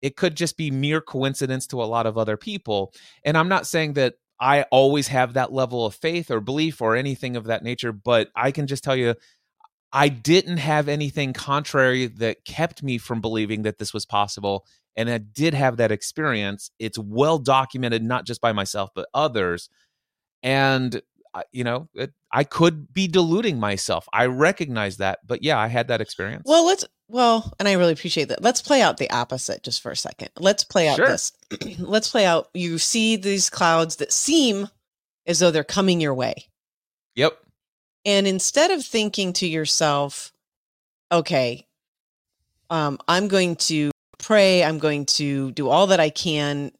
It could just be mere coincidence to a lot of other people. And I'm not saying that I always have that level of faith or belief or anything of that nature, but I can just tell you I didn't have anything contrary that kept me from believing that this was possible. And I did have that experience. It's well documented, not just by myself, but others. And, uh, you know, it, I could be deluding myself. I recognize that. But yeah, I had that experience. Well, let's well, and I really appreciate that. Let's play out the opposite just for a second. Let's play out Sure. this. (clears throat) let's play out you see these clouds that seem as though they're coming your way. yep. And instead of thinking to yourself, okay, um, I'm going to pray, I'm going to do all that I can,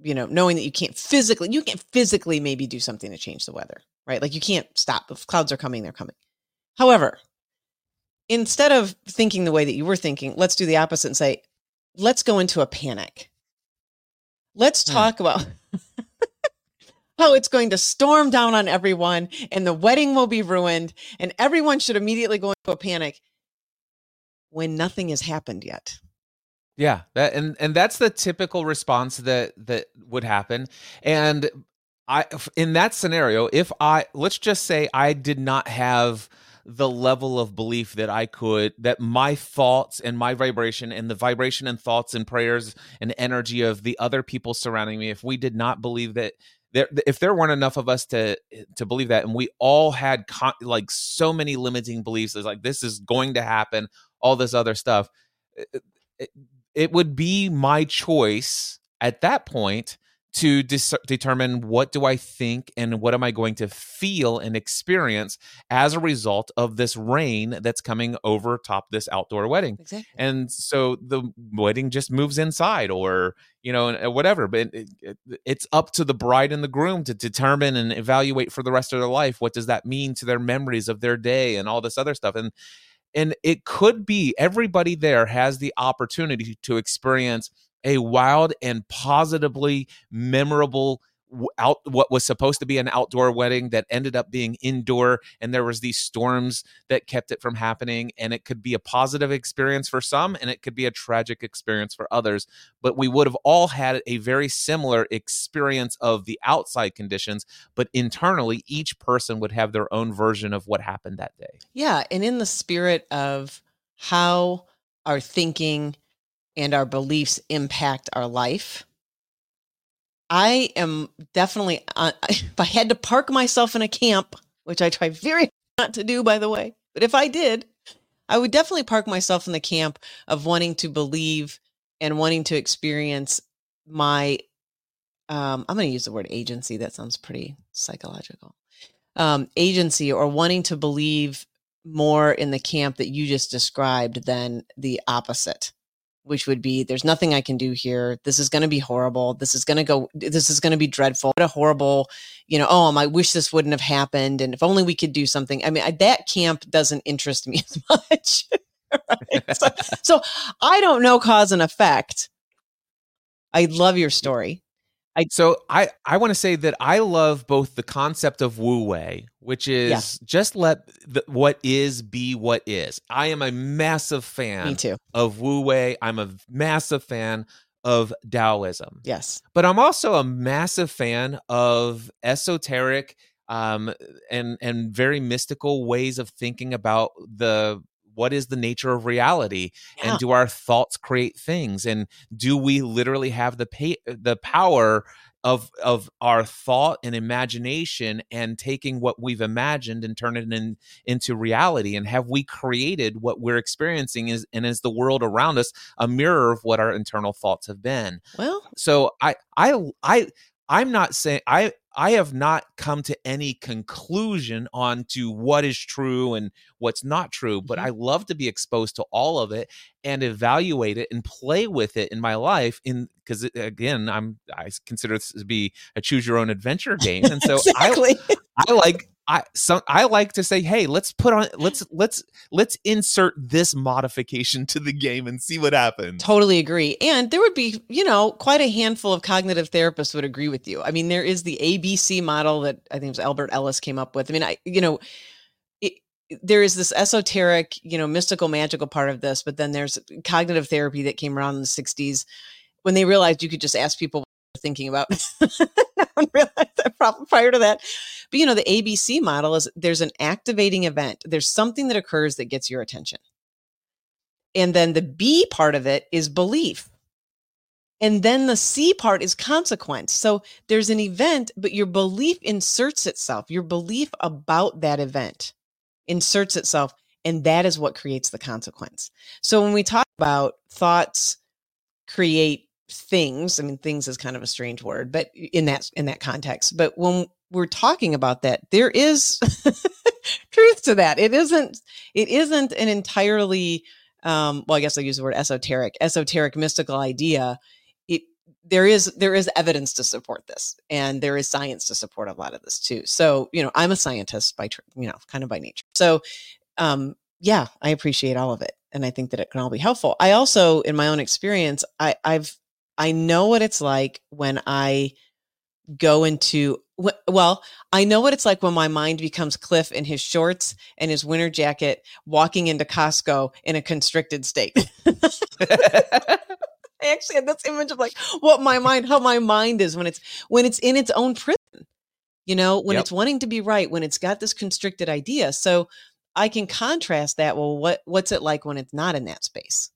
you know, knowing that you can't physically, you can't physically maybe do something to change the weather, right? Like you can't stop. If clouds are coming, they're coming. However, instead of thinking the way that you were thinking, let's do the opposite and say, let's go into a panic. Let's Hmm. talk about how it's going to storm down on everyone and the wedding will be ruined and everyone should immediately go into a panic when nothing has happened yet. Yeah, that and and that's the typical response that that would happen. And I in that scenario, if I let's just say I did not have the level of belief that I could that my thoughts and my vibration and the vibration and thoughts and prayers and energy of the other people surrounding me if we did not believe that there if there weren't enough of us to to believe that and we all had con- like so many limiting beliefs it's like this is going to happen all this other stuff it, it, it would be my choice at that point to dis- determine what do I think and what am I going to feel and experience as a result of this rain that's coming over top this outdoor wedding. Exactly. And so the wedding just moves inside or you know uh, whatever but it, it, it's up to the bride and the groom to determine and evaluate for the rest of their life what does that mean to their memories of their day and all this other stuff and and it could be everybody there has the opportunity to experience a wild and positively memorable out what was supposed to be an outdoor wedding that ended up being indoor and there was these storms that kept it from happening and it could be a positive experience for some and it could be a tragic experience for others but we would have all had a very similar experience of the outside conditions but internally each person would have their own version of what happened that day Yeah. And in the spirit of how our thinking and our beliefs impact our life, I am definitely, uh, (laughs) if I had to park myself in a camp, which I try very (laughs) not to do, by the way, but if I did, I would definitely park myself in the camp of wanting to believe and wanting to experience my, um, I'm going to use the word agency. That sounds pretty psychological. Um, agency or wanting to believe more in the camp that you just described than the opposite which would be there's nothing I can do here. This is going to be horrible. This is going to go, this is going to be dreadful. What a horrible, you know, oh, I wish this wouldn't have happened. And if only we could do something. I mean, I, that camp doesn't interest me (laughs) as much. right? so, (laughs) so I don't know cause and effect. I love your story. So I I want to say that I love both the concept of wu wei, which is Yeah. just let the, what is be what is. I am a massive fan Me too. of wu wei. I'm a massive fan of Taoism, Yes. but I'm also a massive fan of esoteric um, and and very mystical ways of thinking about the what is the nature of reality Yeah. and do our thoughts create things and do we literally have the pa- the power of of our thought and imagination and taking what we've imagined and turn it in, into reality and have we created what we're experiencing is and is the world around us a mirror of what our internal thoughts have been well, so i i i i'm not saying i i have not come to any conclusion on to what is true and what's not true but Mhm. i love to be exposed to all of it and evaluate it and play with it in my life in because again i'm i consider this to be a choose your own adventure (laughs) game and so i. I like I some I like to say, hey, let's put on let's let's let's insert this modification to the game and see what happens. Totally agree. And there would be, you know, quite a handful of cognitive therapists would agree with you. I mean, there is the ABC model that I think it was Albert Ellis came up with. I mean, I, you know, there is this esoteric, you know, mystical, magical part of this, but then there's cognitive therapy that came around in the 60s when they realized you could just ask people thinking about. (laughs) realized that prior to that. But, you know, the ABC model is there's an activating event, there's something that occurs that gets your attention. And then the B part of it is belief. And then the C part is consequence. So there's an event, but your belief inserts itself. Your belief about that event inserts itself. And that is what creates the consequence. So when we talk about thoughts create things, I mean, things is kind of a strange word, but in that in that context. But when we're talking about that, there is (laughs) truth to that. It isn't, it isn't an entirely um, well, I guess I'll use the word esoteric, esoteric mystical idea. It there is there is evidence to support this, and there is science to support a lot of this too. So you know, I'm a scientist by you know kind of by nature. So um, yeah, I appreciate all of it, and I think that it can all be helpful. I also, in my own experience, I, I've I know what it's like when I go into well i know what it's like when my mind becomes cliff in his shorts and his winter jacket walking into costco in a constricted state. (laughs) I actually had this image of like what my mind how my mind is when it's when it's in its own prison you know when Yep. it's wanting to be right when it's got this constricted idea. So i can contrast that well what what's it like when it's not in that space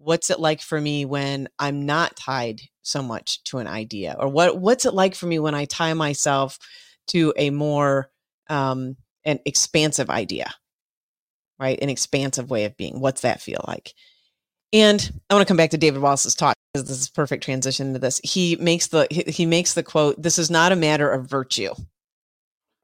what's it like for me when i'm not tied so much to an idea or what what's it like for me when i tie myself to a more um an expansive idea right an expansive way of being what's that feel like and i want to come back to david wallace's talk because this is perfect transition to this. He makes the he, makes the quote, "This is not a matter of virtue."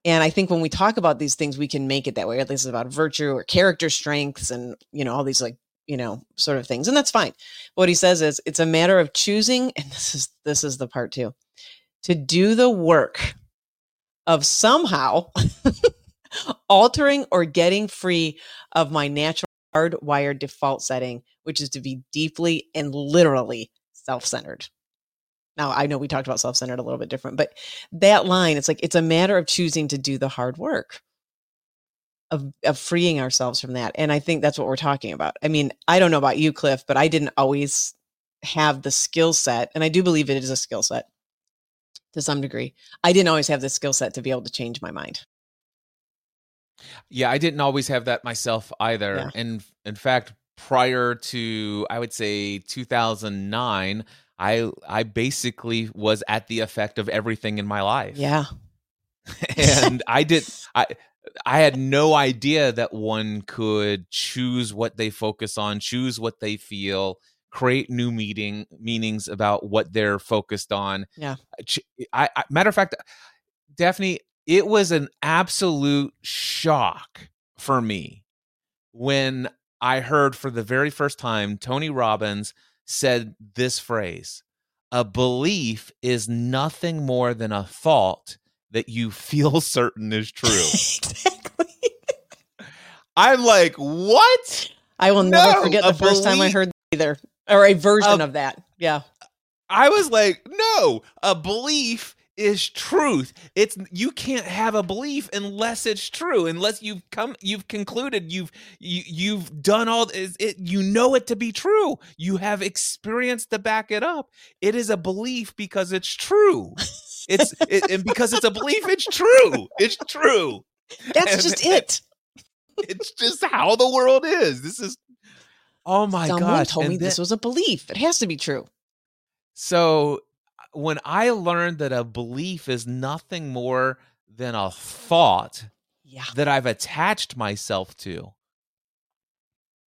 And I think when we talk about these things, we can make it that way. This is about virtue or character strengths, and you know all these like you know sort of things, and that's fine. What he says is, it's a matter of choosing, and (laughs) this is this is the part too, to do the work of somehow (laughs) altering or getting free of my natural hardwired default setting, which is to be deeply and literally self centered. Now, I know we talked about self centered a little bit different, but that line, it's like it's a matter of choosing to do the hard work of, of freeing ourselves from that. And I think that's what we're talking about. I mean, I don't know about you, Cliff, but I didn't always have the skill set, and I do believe it is a skill set to some degree. I didn't always have the skill set to be able to change my mind. Yeah, I didn't always have that myself either. Yeah. And in fact, prior to I would say 2009, I I basically was at the effect of everything in my life. Yeah. (laughs) and I did I I had no idea that one could choose what they focus on, choose what they feel, create new meaning meanings about what they're focused on. Yeah. Uh, I, I matter of fact, Daphne, it was an absolute shock for me when I heard for the very first time Tony Robbins said this phrase a belief is nothing more than a thought that you feel (laughs) certain is true. (laughs) exactly. I'm like, what? I will never forget the first time I heard that either, or a version A- of that. Yeah. I was like, no, a belief is truth. It's you can't have a belief unless it's true, unless you've come you've concluded you've you, you've done all is it you know it to be true. You have experience to back it up. It is a belief because it's true. (laughs) It's it, and because it's a belief it's true. It's true. That's And just (laughs) it- it. It's just how the world is. This is Oh my god. Someone gosh. told and me this was a belief. It has to be true. So uh, when I learned that a belief is nothing more than a thought Yeah. that I've attached myself to,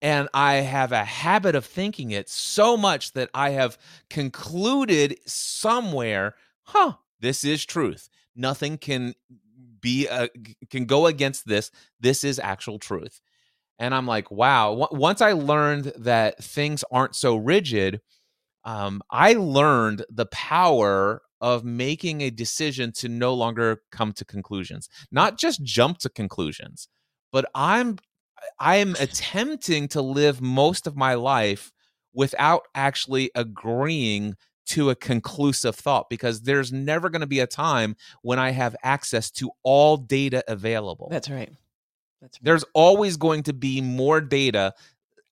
and I have a habit of thinking it so much that I have concluded somewhere, huh, this is truth. Nothing can be a, can go against this. This is actual truth. And I'm like, wow. Wa- Once I learned that things aren't so rigid, um, I learned the power of making a decision to no longer come to conclusions, not just jump to conclusions, but I'm I am attempting to live most of my life without actually agreeing to a conclusive thought because there's never going to be a time when I have access to all data available. That's right. That's right. There's always going to be more data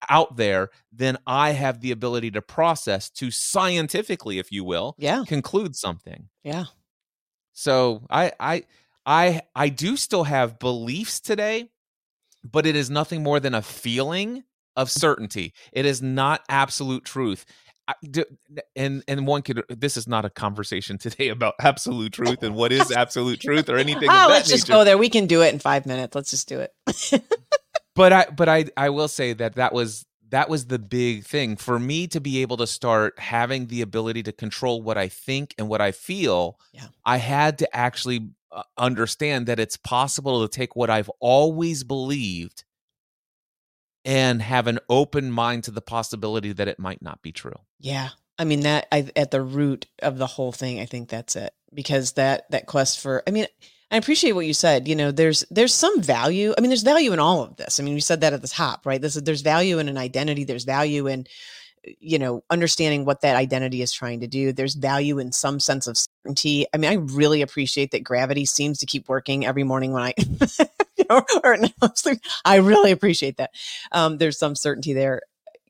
out there than I have the ability to process to scientifically, if you will, Yeah. conclude something. Yeah. So I I I I do still have beliefs today, but it is nothing more than a feeling of certainty. It is not absolute truth. I, and and one could this is not a conversation (laughs) today about absolute truth and what is absolute truth or anything of that let's just nature. go there. We can do it in five minutes. Let's just do it. (laughs) but I but I I will say that that was that was the big thing for me to be able to start having the ability to control what I think and what I feel. Yeah. I had to actually uh, understand that it's possible to take what I've always believed and have an open mind to the possibility that it might not be true. Yeah. I mean that I at the root of the whole thing, I think that's it. Because that that quest for I mean, I appreciate what you said. You know, there's there's some value. I mean, there's value in all of this. I mean, you said that at the top, right? This is there's value in an identity, there's value in uh, you know, understanding what that identity is trying to do. There's value in some sense of certainty. I mean, I really appreciate that gravity seems to keep working every morning when I (laughs) (laughs) know, or no. (laughs) I really appreciate that. Um, there's some certainty there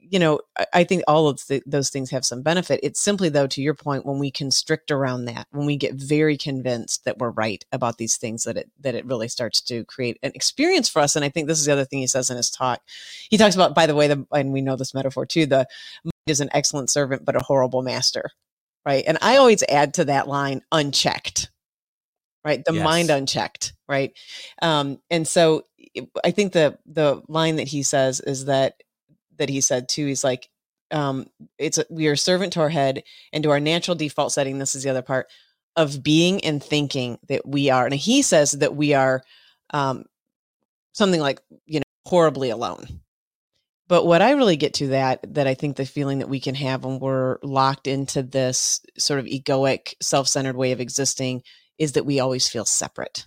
you know, I, I think all of the, those things have some benefit. It's simply, though, to your point, when we constrict around that, when we get very convinced that we're right about these things, that it that it really starts to create an experience for us. And I think this is the other thing he says in his talk. He talks about, by the way, the and we know this metaphor too. The mind is an excellent servant, but a horrible master, right? And I always add to that line, unchecked, right? The Yes. mind unchecked, right? Um, and so I think the the line that he says is that that he said too he's like um, it's we are servant to our head and to our natural default setting. This is the other part of being and thinking that we are. And he says that we are um, something like you know horribly alone. But what I really get to that that I think the feeling that we can have when we're locked into this sort of egoic, self-centered way of existing is that we always feel separate.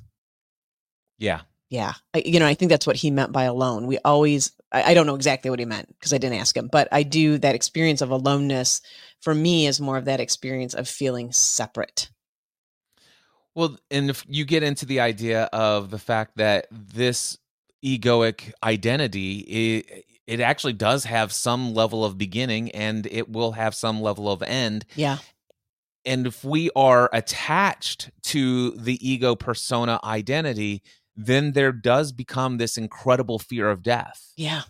Yeah. Yeah. I, you know, I think that's what he meant by alone. We always, I, I don't know exactly what he meant because I didn't ask him, but I do that experience of aloneness for me is more of that experience of feeling separate. Well, and if you get into the idea of the fact that this egoic identity, it, it actually does have some level of beginning and it will have some level of end. Yeah. And if we are attached to the ego persona identity, then there does become this incredible fear of death. Yeah.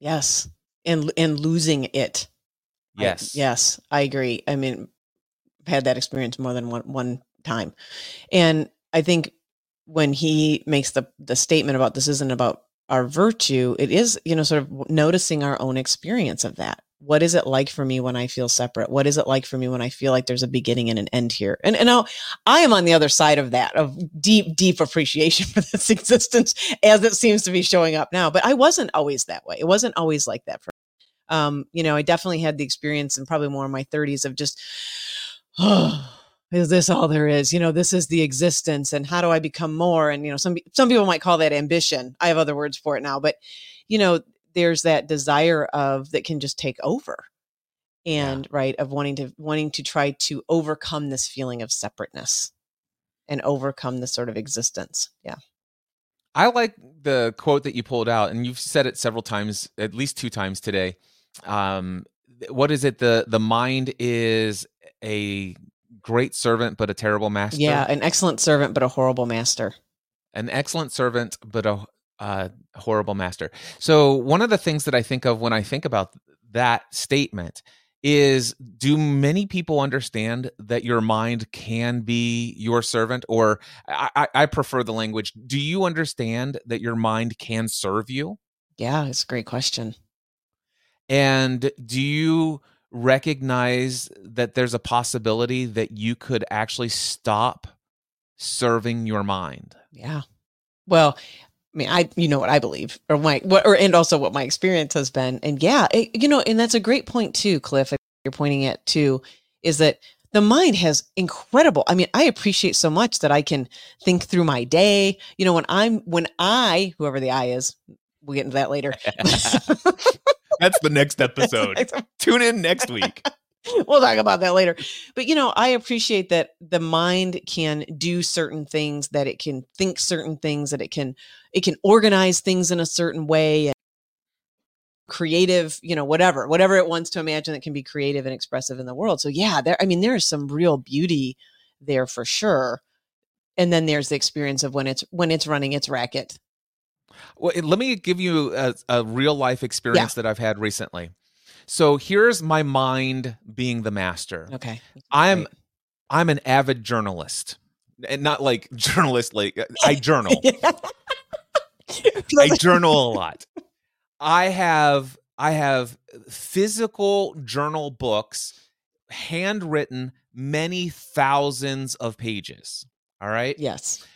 Yes. And and losing it. Yes. I, yes, I agree. I mean, I've had that experience more than one one time. And I think when he makes the the statement about this isn't about our virtue, it is, you know, sort of noticing our own experience of that what is it like for me when I feel separate? What is it like for me when I feel like there's a beginning and an end here? And and now I am on the other side of that of deep, deep appreciation (laughs) for this existence as it seems to be showing up now. But I wasn't always that way. It wasn't always like that for me. Um, you know, I definitely had the experience and probably more in my 30s of just, oh, (sighs) is this all there is? You know, this is the existence and how do I become more? And, you know, some some people might call that ambition. I have other words for it now, but you know, there's that desire of that can just take over and yeah. right of wanting to wanting to try to overcome this feeling of separateness and overcome this sort of existence. Yeah. I like the quote that you pulled out and you've said it several times at least two times today um what is it? The the mind is a great servant but a terrible master? Yeah an excellent servant but a horrible master. An excellent servant but a uh, horrible master. So one of the things that I think of when I think about that statement is do many people understand that your mind can be your servant? Or I, I prefer the language do you understand that your mind can serve you? Yeah it's a great question. And do you recognize that there's a possibility that you could actually stop serving your mind? Yeah. Well mean, I you know what I believe, or my what, or and also what my experience has been, and yeah, it, you know, and that's a great point too, Cliff. You're pointing at too, is that the mind has incredible. I mean, I appreciate so much that I can think through my day. You know, when I'm when I whoever the I is, we'll get into that later. (laughs) That's the next (laughs) episode. Tune in next week. (laughs) we'll talk about that later. But you know, I appreciate that the mind can do certain things, that it can think certain things, that it can it can organize things in a certain way and creative, you know, whatever, whatever it wants to imagine that can be creative and expressive in the world. So yeah, there I mean there is some real beauty there for sure. And then there's the experience of when it's when it's running its racket. Well, eh, let me give you a, a real life experience yeah. that I've had recently. So here's my mind being the master. Okay. I'm Great. I'm an avid journalist. And not like (laughs) journalist like I journal. (laughs) I (laughs) journal a lot. I have I have physical journal books handwritten many thousands of pages. All right? Yes.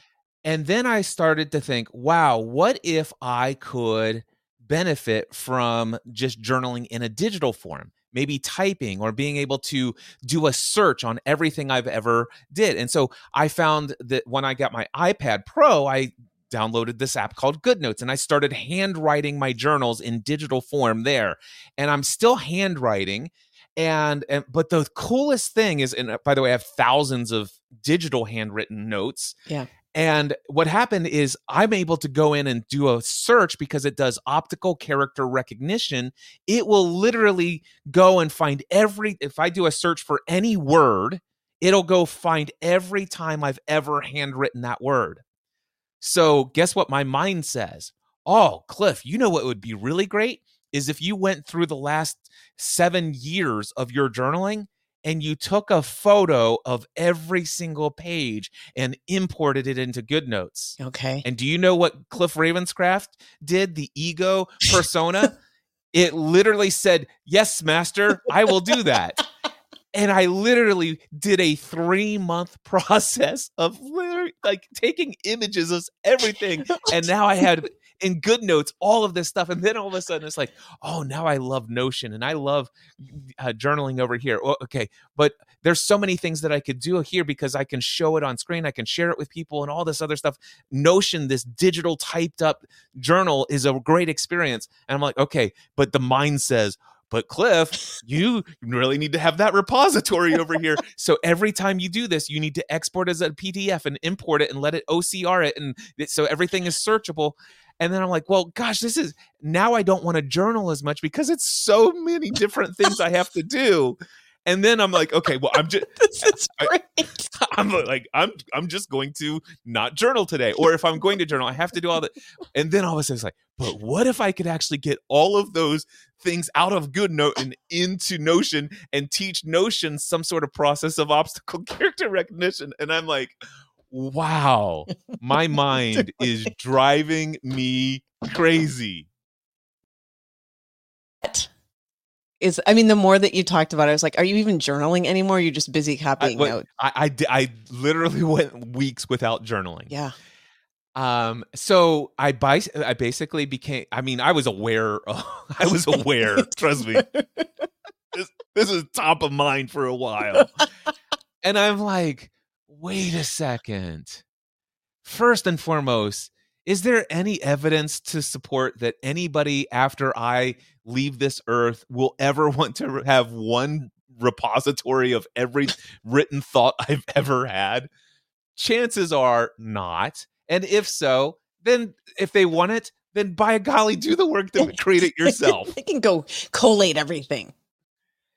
And then I started to think, wow, what if I could benefit from just journaling in a digital form maybe typing or being able to do a search on everything I've ever did. And so I found that when I got my iPad Pro, I downloaded this app called GoodNotes and I started handwriting my journals in digital form there. And I'm still handwriting and, and but the coolest thing is and uh, by the way I have thousands of digital handwritten notes. Yeah. And what happened is I'm able to go in and do a search because it does optical character recognition. It will literally go and find every, if I do a search for any word, it'll go find every time I've ever handwritten that word. So guess what my mind says? Oh, Cliff, you know what would be really great? Is if you went through the last seven years of your journaling and you took a photo of every single page and imported it into GoodNotes. Okay. And do you know what Cliff Ravenscraft did? The ego (laughs) persona. it literally said, Yes, master, I will do that. And I literally did a three month (laughs) process of literally like taking images of everything. And now I had (laughs) in GoodNotes all of this stuff. And then all of a sudden it's like, oh, now I love Notion and I love uh, journaling over here. Oh, okay. But there's so many things that I could do here because I can show it on screen. I can share it with people and all this other stuff. Notion, this digital typed up journal is a great experience. And I'm like, okay, but the mind says, but Cliff, you really need to have that repository over here. (laughs) So every time you do this, you need to export as a PDF and import it and let it OCR it. And so everything is searchable. And then I'm like, well, gosh, this is now I don't want to journal as much because it's so many different things I have to do. And then I'm like, okay, well, I'm just (laughs) this is great. (laughs) I, am like, I'm I'm just going to not journal today. Or if I'm going to journal, I have to do all that. And then all of a sudden it's like, but what if I could actually get all of those things out of good note and into Notion and teach Notion some sort of process of obstacle (laughs) character recognition? And I'm like, wow, my mind is driving me crazy. Is I mean, the more that you talked about it, I was like, are you even journaling anymore? You're just busy copying I, notes. I, I, I literally (laughs) went weeks without journaling. Yeah. Um, so I buy, I basically became, I mean, I was aware, (laughs) of, I was aware, trust me, this, this is top of mind for a while. and I'm like, wait a second. First and foremost, is there any evidence to support that anybody after I leave this earth will ever (laughs) want to have one repository of every (laughs) written thought I've ever had? Chances are not. And if so, then if they want it, then by golly, do the work to create it yourself. they can go collate everything.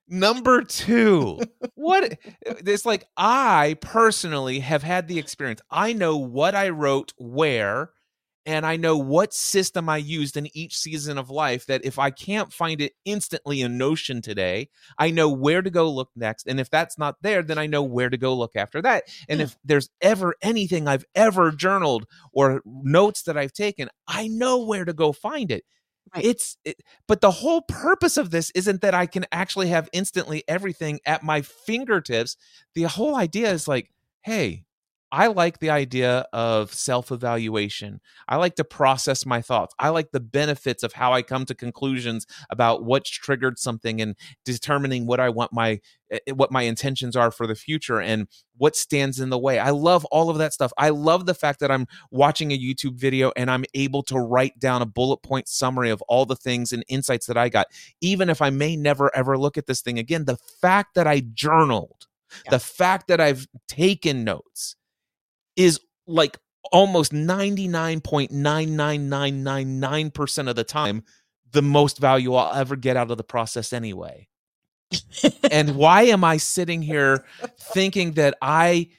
Number two, (laughs) what it's like I personally have had the experience. I know what I wrote where and I know what system I used in each season of life that if I can't find it instantly in Notion today, I know where to go look next. And if that's not there, then I know where to go look after that. And hmm. if there's ever anything I've ever journaled or notes that I've taken, I know where to go find it. Right. It's it, but the whole purpose of this isn't that I can actually have instantly everything at my fingertips. The whole idea is like, hey, I like the idea of self evaluation. I like to process my thoughts. I like the benefits of how I come to conclusions about what's triggered something and determining what I want my eh, eh, what my intentions are for the future and what stands in the way. I love all of that stuff. I love the fact that I'm watching a YouTube video and I'm able to write down a bullet point summary of all the things and insights that I got even if I may never ever look at this thing again. The fact that I journaled, yeah. the fact that I've taken notes is like almost 99.99999% of the time the most value I'll ever get out of the process anyway. and why am I sitting here thinking that I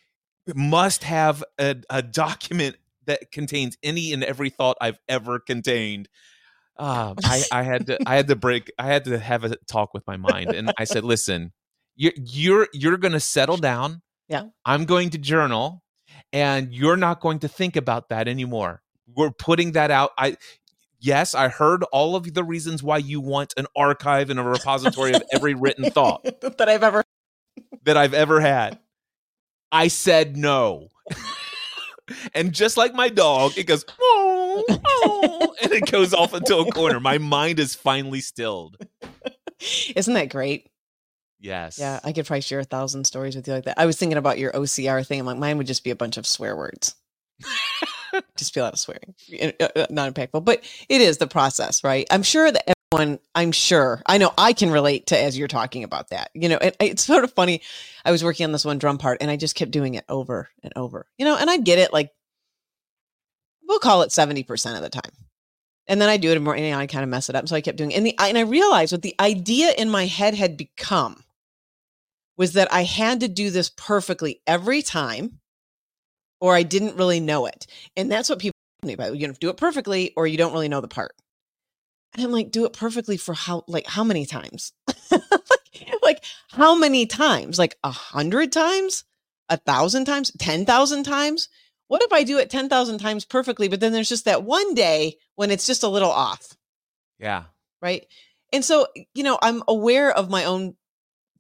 must have a, a, document that contains any and every thought I've ever contained? Uh, I, I had to I had to break I had to have a talk with my mind and I said, listen, you're you're you're gonna settle down. Yeah. I'm going to journal and you're not going to think about that anymore. We're putting that out. I yes, I heard all of the reasons why you want an archive and a repository of every written thought (laughs) that I've ever (laughs) that I've ever had. I said no. (laughs) and just like my dog, it goes, oh, oh, and it goes off into a corner. My mind is finally stilled. Isn't that great? Yes. Yeah, I could probably share a thousand stories with you like that. I was thinking about your OCR thing. I'm like, mine would just be a bunch of swear words. (laughs) just be a lot of swearing, uh, uh, not impactful. But it is the process, right? I'm sure that everyone, I'm sure, I know I can relate to as you're talking about that. You know, it, it's sort of funny. I was working on this one drum part and I just kept doing it over and over, you know, and I get it like, we'll call it 70% of the time and then I do it more, and I kind of mess it up. So I kept doing, it. and the and I realized what the idea in my head had become was that I had to do this perfectly every time or I didn't really know it. And that's what people me about. You know, do it perfectly or you don't really know the part. And I'm like, do it perfectly for how like how many times? like, (laughs) like how many times? Like a hundred times? A thousand times? Ten thousand times? What if I do it ten thousand times perfectly, but then there's just that one day when it's just a little off? Yeah. Right And so, you know, I'm aware of my own,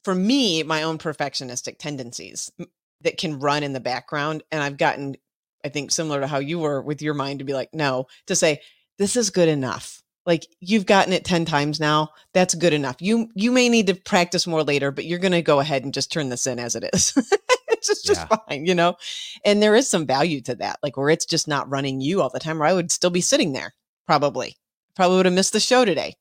for me, my own perfectionistic tendencies that can run in the background. And I've gotten, I think, similar to how you were with your mind to be like, no, to say, this is good enough. Like you've gotten it 10 times now. That's good enough. You you may need to practice more later, but you're gonna go ahead and just turn this in as it is. (laughs) it's just, just Yeah. fine, you know? And there is some value to that, like where it's just not running you all the time, or I would still be sitting there, probably. Probably would have missed the show today.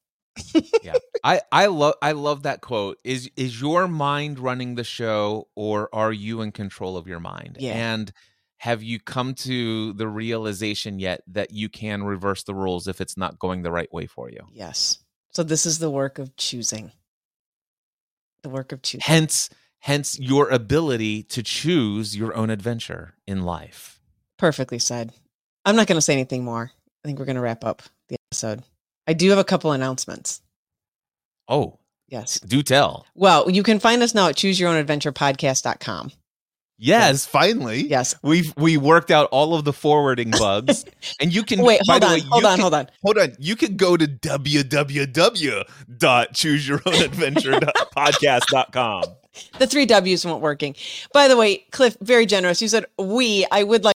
I I love I love that quote. Is is your mind running the show or are you in control of your mind? Yeah. And have you come to the realization yet that you can reverse the rules if it's not going the right way for you? Yes. So this is the work of choosing. The work of choosing. Hence hence your ability to choose your own adventure in life. Perfectly said. I'm not going to say anything more. I think we're going to wrap up the episode. I do have a couple announcements. Oh, Yes. do tell. Well, you can find us now at chooseyourownadventurepodcast.com. Yes, finally. Yes. We've we worked out all of the forwarding (laughs) bugs. and you can Wait, hold on, way, hold on, can- hold on. Hold on. You can go to www.chooseyourownadventurepodcast.com. (laughs) The three W's weren't working. By the way, Cliff, very generous. You said we. I would like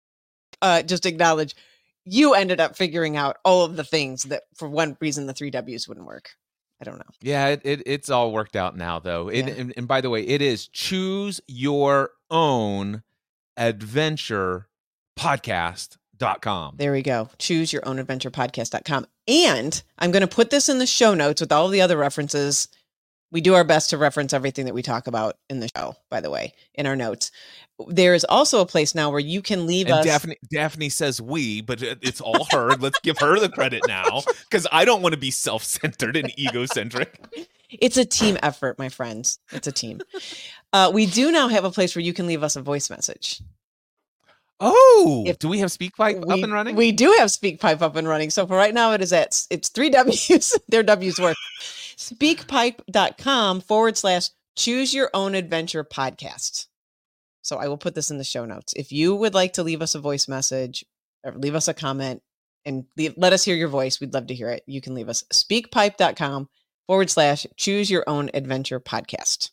uh just acknowledge you ended up figuring out all of the things that for one reason the three W's wouldn't work. I don't know. Yeah, it, it, it's all worked out now, though. It, Yeah. and, and by the way, it is choose your own adventure podcast.com. There we go. Choose your own adventure podcast.com. And I'm going to put this in the show notes with all the other references. We do our best to reference everything that we talk about in the show, by the way, in our notes. There is also a place now where you can leave And us. Daphne, Daphne says we, but it's all her. Let's give her the credit now because I don't want to be self centered and egocentric. It's a team effort, my friends. It's a team. Uh, we do now have a place where you can leave us a voice message. Oh, If- do we have SpeakPipe we, up and running? We do have SpeakPipe up and running. So for right now, it is at it's three W's. (laughs) Their W's worth. Speakpipe.com forward slash choose your own adventure podcast. So I will put this in the show notes. If you would like to leave us a voice message or leave us a comment and leave, let us hear your voice, we'd love to hear it. You can leave us speakpipe.com forward slash choose your own adventure podcast.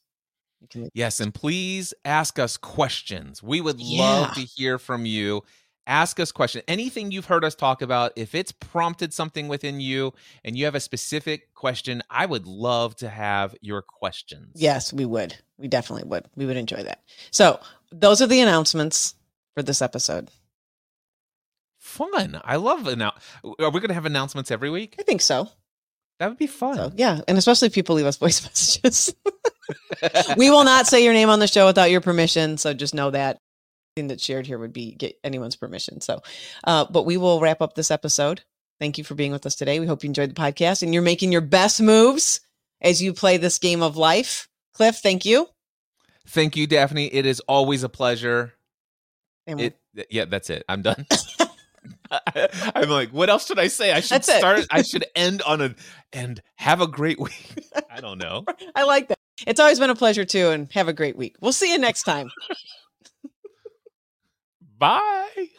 You can leave Yes, and please ask us questions. We would love to hear from you. Ask us questions. Anything you've heard us talk about, if it's prompted something within you and you have a specific question, I would love to have your questions. Yes, we would. We definitely would. We would enjoy that. So, those are the announcements for this episode. Fun. I love. Now, are we going to have announcements every week? I think so. That would be fun. So, yeah, and especially if people leave us (laughs) voice messages. (laughs) we will not say your name on the show without your permission, so just know that that's shared here would be get anyone's permission. So, uh, but we will wrap up this episode. Thank you for being with us today. We hope you enjoyed the podcast and you're making your best moves as you play this game of life. Cliff, thank you. Thank you, Daphne. It is always a pleasure. And It, yeah, that's it. I'm done. (laughs) (laughs) I'm like, what else should I say? I should That's start. I (laughs) should end on a and have a great week. I don't know. I like that. It's always been a pleasure too, and have a great week. We'll see you next time. Bye.